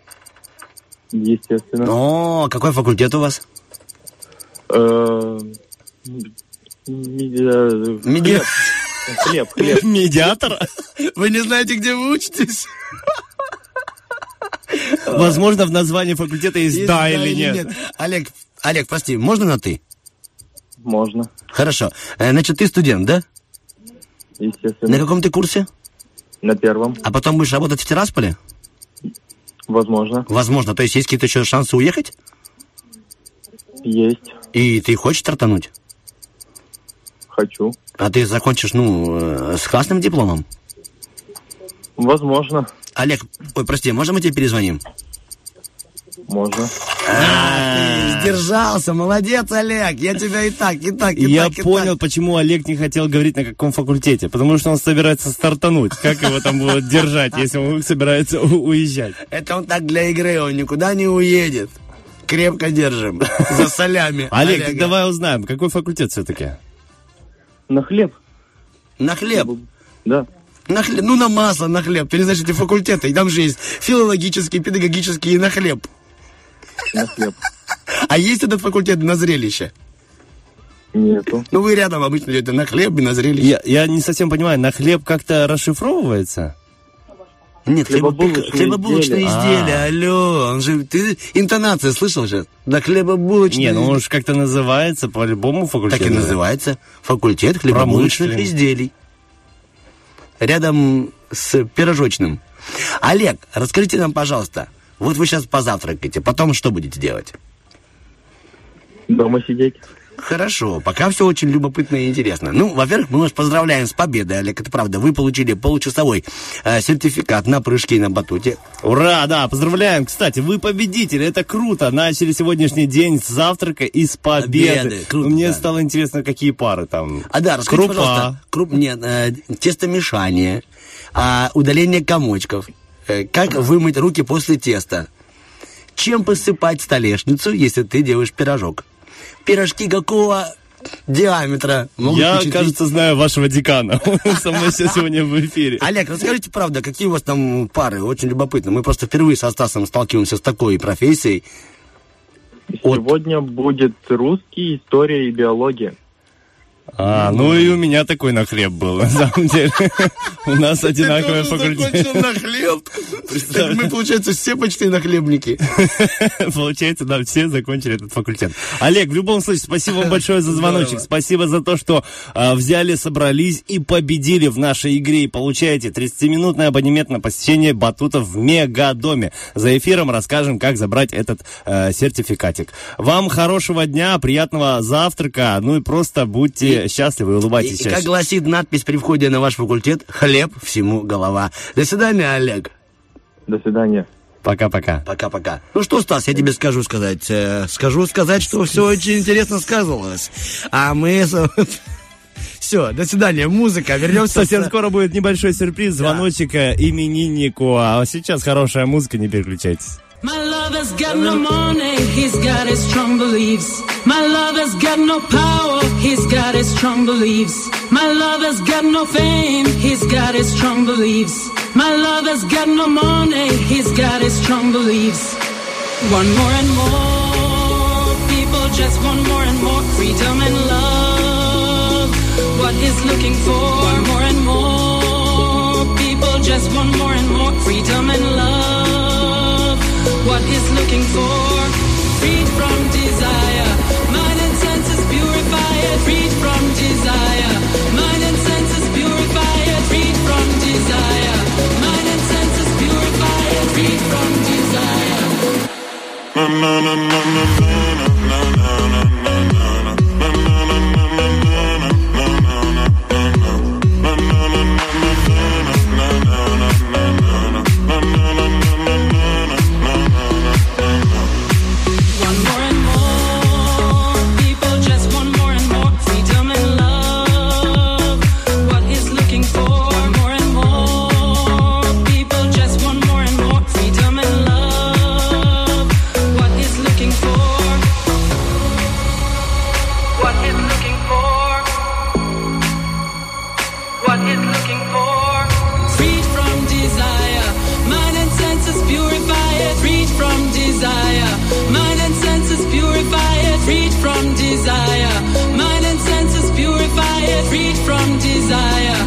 Естественно. О, какой факультет у вас? Э, медиа- Меди- Хлеб, хлеб. Медиатор? Вы не знаете, где вы учитесь? Возможно, в названии факультета Есть «да» или нет. Олег, Олег, прости, можно на «ты»? Можно. Хорошо. Э, Значит, ты студент, да? На Естественно. каком ты курсе? На первом. А потом будешь работать в Тирасполе? Возможно. Возможно. То есть есть какие-то еще шансы уехать? Есть. И ты хочешь стартануть? Хочу. А ты закончишь, ну, э, с классным дипломом? Возможно. Олег, ой, прости, можно мы тебе перезвоним? Можно. А, ты сдержался, молодец, Олег. Я тебя и так, и так, и Я так, и понял, так. почему Олег не хотел говорить на каком факультете. Потому что он собирается стартануть. Как его там будут держать, если он собирается уезжать? Это он так для игры, он никуда не уедет. Крепко держим. За солями. Олег, так Олега. давай узнаем, какой факультет все-таки? На хлеб. На хлеб. Да. На хлеб. Ну, на масло, на хлеб. Ты не знаешь эти факультеты. И там же есть филологический, педагогический и на хлеб. На хлеб. А есть этот факультет на зрелище? Нету. Ну, вы рядом обычно идете на хлеб и на зрелище. Я, я не совсем понимаю, на хлеб как-то расшифровывается? Нет, Хлебобулочные хлебобулочные изделия. изделия. Алло, он же... Ты интонация слышал же? Да хлебобулочные Не, ну он же как-то называется по-любому факультет. Так и называется. Факультет хлебобулочных изделий. Рядом с пирожочным. Олег, расскажите нам, пожалуйста, вот вы сейчас позавтракаете, потом что будете делать? Дома сидеть. Хорошо, пока все очень любопытно и интересно. Ну, во-первых, мы вас поздравляем с победой, Олег, это правда. Вы получили получасовой э, сертификат на прыжки на батуте. Ура, да, поздравляем. Кстати, вы победитель, это круто. Начали сегодняшний день с завтрака и с победы. Победы, круто, Мне да. стало интересно, какие пары там. А да, расскажите, Крупа. пожалуйста, круп, нет, э, тестомешание, а, удаление комочков, э, как вымыть руки после теста, чем посыпать столешницу, если ты делаешь пирожок, пирожки какого диаметра могут Я, впечатлить? кажется, знаю вашего декана. Он со мной сегодня в эфире. Олег, расскажите, правда, какие у вас там пары? Очень любопытно. Мы просто впервые со Стасом сталкиваемся с такой профессией. Сегодня будет русский, история и биология. А, ну и у меня такой на хлеб был, на самом деле. У нас одинаковый факультет. на хлеб. Мы, получается, все почти нахлебники. Получается, да, все закончили этот факультет. Олег, в любом случае, спасибо вам большое за звоночек. Спасибо за то, что а, взяли, собрались и победили в нашей игре. И получаете 30-минутный абонемент на посещение батутов в Мегадоме. За эфиром расскажем, как забрать этот э, сертификатик. Вам хорошего дня, приятного завтрака. Ну и просто будьте счастливы и улыбайтесь и как гласит надпись при входе на ваш факультет, хлеб всему голова. До свидания, Олег. До свидания. Пока-пока. Пока-пока. Ну что, Стас, я тебе скажу сказать. э, скажу сказать, что все очень интересно сказывалось. А мы... Все, до свидания. Музыка. Вернемся. Совсем скоро будет небольшой сюрприз, звоночек э, имениннику. А сейчас хорошая музыка, не переключайтесь. My lover's got no money, he's got his strong beliefs. My lover's got no power, he's got his strong beliefs. My lover's got no fame, he's got his strong beliefs. My lover's got no money, he's got his strong beliefs. One more and more, people just want more and more freedom and love. What is looking for? More and more, people just want more and more freedom and love. What is looking for? Freed from desire, mind and senses purify it. Freed from desire, mind and senses purify it. Freed from desire, mind and senses purify it. Freed from desire. One from desire, mind and senses purify it. Freed from desire,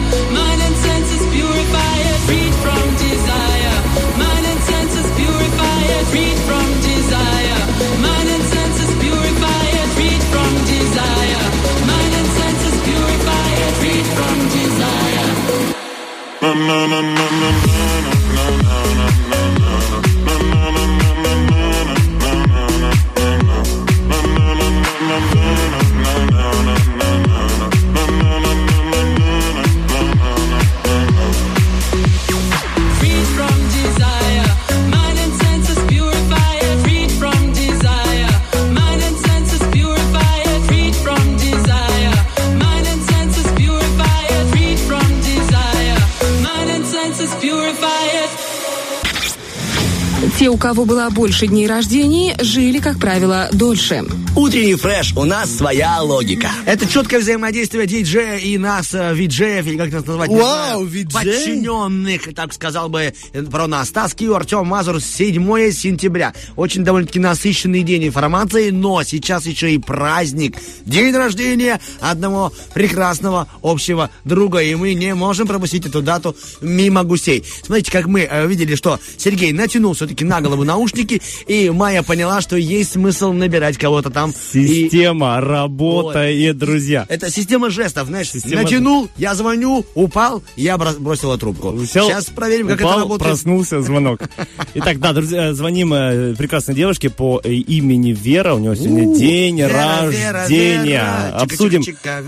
кого было больше дней рождений, жили, как правило, дольше. Утренний фреш, у нас своя логика. Это четкое взаимодействие диджея и нас, э, виджеев, или как нас назвать, не Вау, знаю, виджей? подчиненных, так сказал бы э, про нас. Стас Кио, Артем Мазур, 7 сентября. Очень довольно-таки насыщенный день информации, но сейчас еще и праздник. День рождения одного прекрасного общего друга, и мы не можем пропустить эту дату мимо гусей. Смотрите, как мы э, видели, что Сергей натянул все-таки на голову наушники, и Майя поняла, что есть смысл набирать кого-то там. И Система работает, друзья. это система жестов, знаешь, Система- натянул, я звоню, упал, я бро- бросила трубку. Сел, Сейчас проверим, как упал, это работает. проснулся, звонок. Итак, да, друзья, звоним э, прекрасной девушке по э, имени Вера. У нее сегодня день рождения. Обсудим,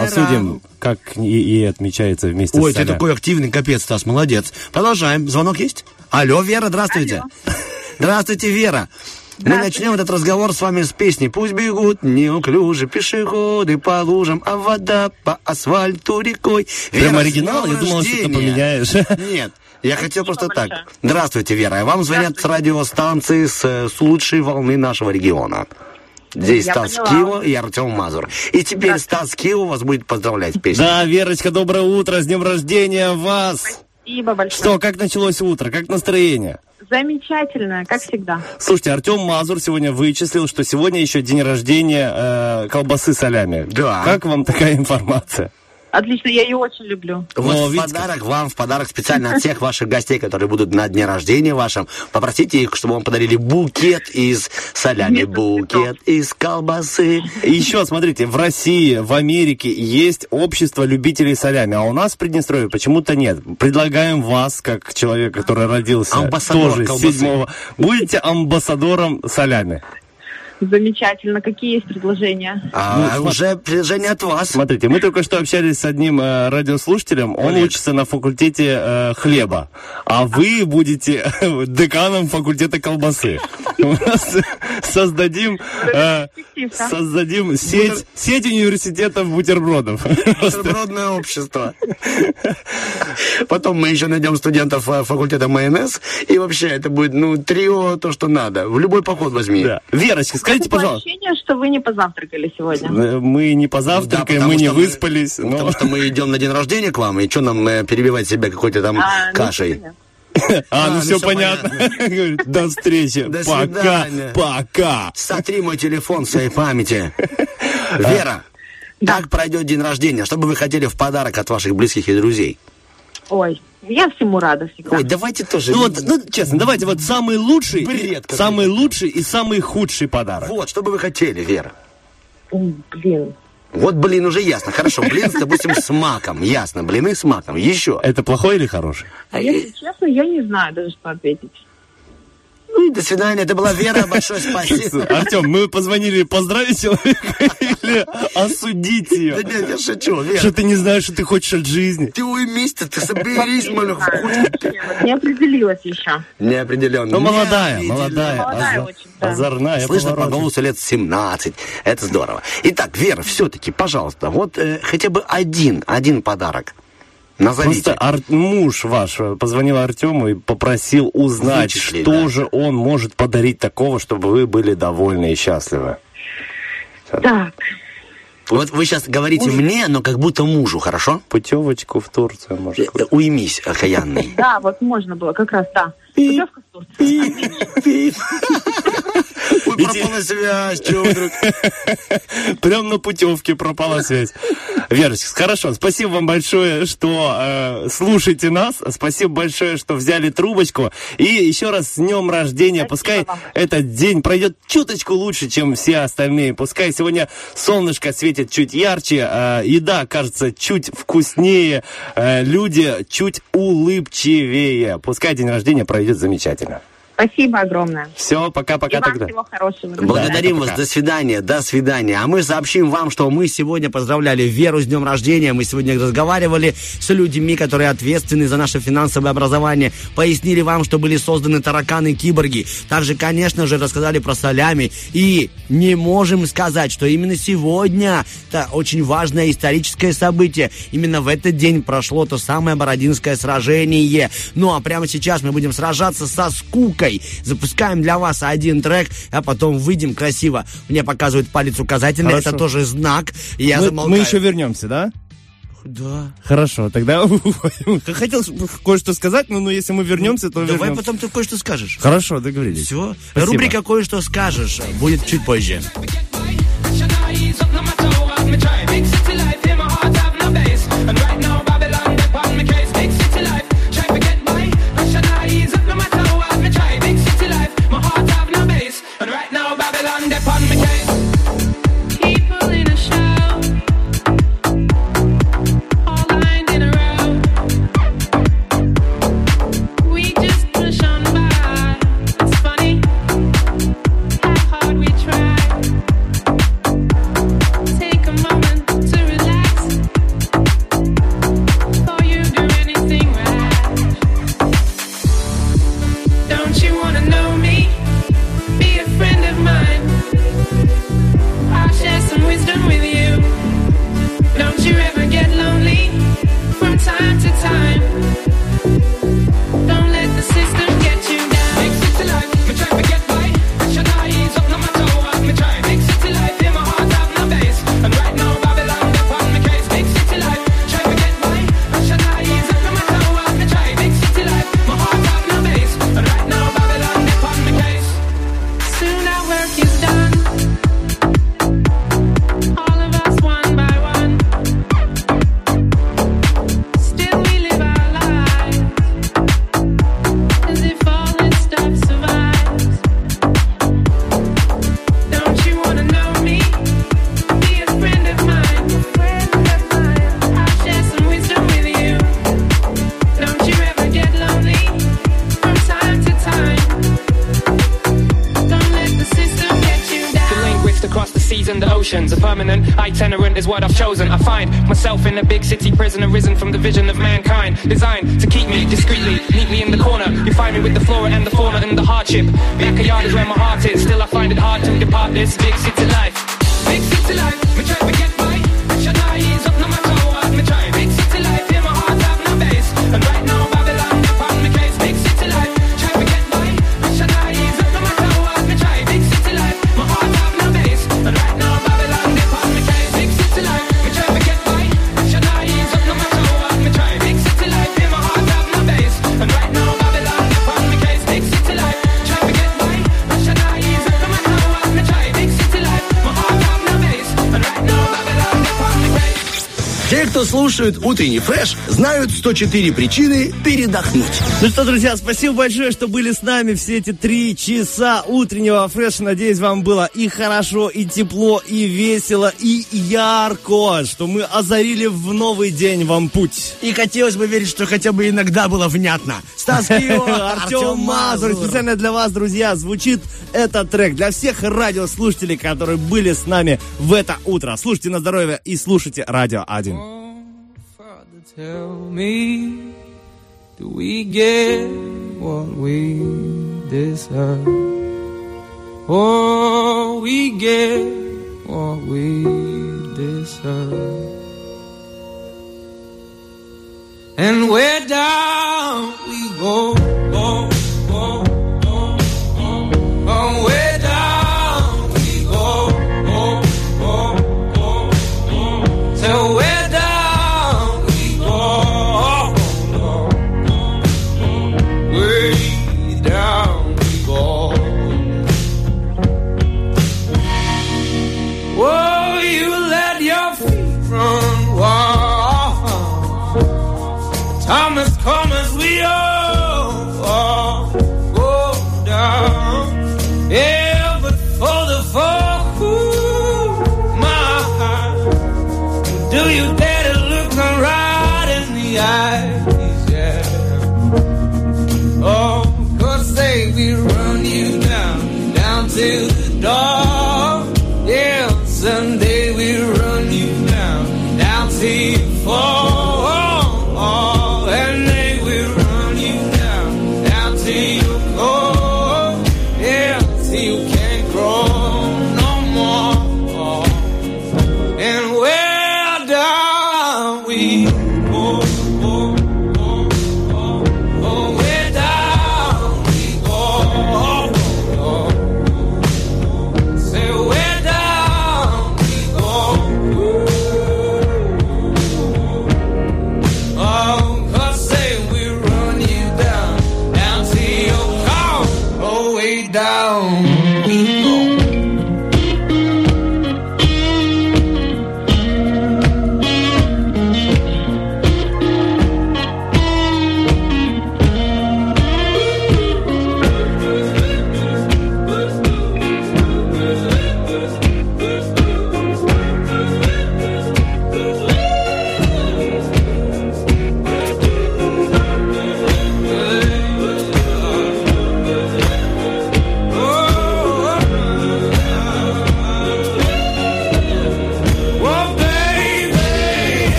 обсудим, как и, и отмечается вместе Ой, с ты такой активный, капец, Стас, молодец. Продолжаем. Звонок есть? Алло, Вера, здравствуйте. Здравствуйте, Вера. Мы начнем этот разговор с вами с песни «Пусть бегут неуклюже пешеходы по лужам, а вода по асфальту рекой». Прям Вера, с оригинал? Я думал, что-то рождения. поменяешь. Нет, я хотел просто так. Здравствуйте, Вера. Вам звонят с радиостанции с, э, с лучшей волны нашего региона. Здесь Я Стас поняла. Кио и Артем Мазур. И теперь Стас Кио вас будет поздравлять с песней. Да, Верочка, доброе утро, с днем рождения вас. Спасибо большое. Что, как началось утро, как настроение? Замечательно, как всегда. Слушайте, Артем Мазур сегодня вычислил, что сегодня еще день рождения э, колбасы солями. Да. Как вам такая информация? Отлично, я ее очень люблю. Вот О, в видите, подарок вам, в подарок специально от всех ваших гостей, которые будут на дне рождения вашем, попросите их, чтобы вам подарили букет из солями, букет из колбасы. Еще, смотрите, в России, в Америке есть общество любителей солями, а у нас в Приднестровье почему-то нет. Предлагаем вас, как человек, который родился Амбассадор тоже колбасы. седьмого, будете амбассадором солями. Замечательно. Какие есть предложения? А, Ну, уже предложение от вас. Смотрите, мы только что общались с одним э, радиослушателем, он Олег. учится на факультете э, хлеба, а вы будете деканом факультета колбасы. У нас Создадим, э, создадим сеть, сеть университетов бутербродов. Бутербродное общество. Потом мы еще найдем студентов э, факультета майонез. И вообще это будет, ну, трио, то, что надо. В любой поход возьми. Да. Верочка, скажите, Такое пожалуйста, ощущение, что вы не позавтракали сегодня. э, мы не потому мы не выспались, Потому но... что мы идем на день рождения к вам, и что нам перебивать себя какой-то там А, ну, кашей? А, ну ну все понятно. До встречи. Пока, пока. Сотри мой телефон в своей памяти. Вера, как пройдет день рождения? Что бы вы хотели в подарок от ваших близких и друзей? Ой, я всему рада всегда. Ой, давайте тоже. Ну вот, ну, честно, давайте вот самый лучший, Бред самый лучший и самый худший подарок. Вот, что бы вы хотели, Вера? Блин. Вот, блин, уже ясно. Хорошо, блин, допустим, с маком. Ясно, блины с маком. Еще. Это плохой или хороший? А Если честно, я не знаю даже, что ответить. Ну, до свидания. Это была Вера. Большое спасибо. Артем, мы позвонили поздравить человека или осудить Да ее? нет, я шучу, Вера. Что ты не знаешь, что ты хочешь от жизни? Ты уймись ты соберись, малюх. Не определилась еще. Неопределенно. Ну, молодая, молодая, Молодая очень, да. озорная, Слышно по голосу лет 17. Это здорово. Итак, Вера, все-таки, пожалуйста, вот э, хотя бы один, один подарок. Назовите. Просто Ар- муж ваш э, позвонил Артему и попросил узнать, Вычислить, что да. же он может подарить такого, чтобы вы были довольны и счастливы. Так, Вот вы сейчас говорите мне, но как будто мужу, хорошо? Путевочку в Турцию, Э, может. э, Уймись, окаянный. да, вот можно было, как раз, да. Путевка в Турцию. Ой, пропала связь, чё вдруг? Прям на путевке пропала связь. Верочка, хорошо. Спасибо вам большое, что э, слушаете нас. Спасибо большое, что взяли трубочку. И еще раз с днем рождения. Пускай вам. этот день пройдет чуточку лучше, чем все остальные. Пускай сегодня солнышко светит чуть ярче, э, еда кажется чуть вкуснее, э, люди чуть улыбчивее. Пускай день рождения пройдет замечательно. Спасибо огромное. Все, пока-пока вам тогда. всего хорошего. Благодарим вас, пока. до свидания, до свидания. А мы сообщим вам, что мы сегодня поздравляли Веру с днем рождения. Мы сегодня разговаривали с людьми, которые ответственны за наше финансовое образование. Пояснили вам, что были созданы тараканы-киборги. Также, конечно же, рассказали про солями. И не можем сказать, что именно сегодня это очень важное историческое событие. Именно в этот день прошло то самое Бородинское сражение. Ну а прямо сейчас мы будем сражаться со скукой. Запускаем для вас один трек, а потом выйдем красиво. Мне показывают палец указательный, Хорошо. это тоже знак. И я мы, замолкаю. мы еще вернемся, да? Да. Хорошо, тогда хотел кое-что сказать, но, но если мы вернемся, то Давай вернемся. потом ты кое-что скажешь. Хорошо, договорились. Все. Спасибо. Рубрика «Кое-что скажешь» будет чуть позже. утренний фреш знают 104 причины передохнуть. Ну что, друзья, спасибо большое, что были с нами все эти три часа утреннего фреша. Надеюсь, вам было и хорошо, и тепло, и весело, и ярко, что мы озарили в новый день вам путь. И хотелось бы верить, что хотя бы иногда было внятно. Стас Кио, Артем Мазур. Специально для вас, друзья, звучит этот трек. Для всех радиослушателей, которые были с нами в это утро. Слушайте на здоровье и слушайте Радио 1. Tell me, do we get what we deserve? Oh, we get what we deserve. And where down we go.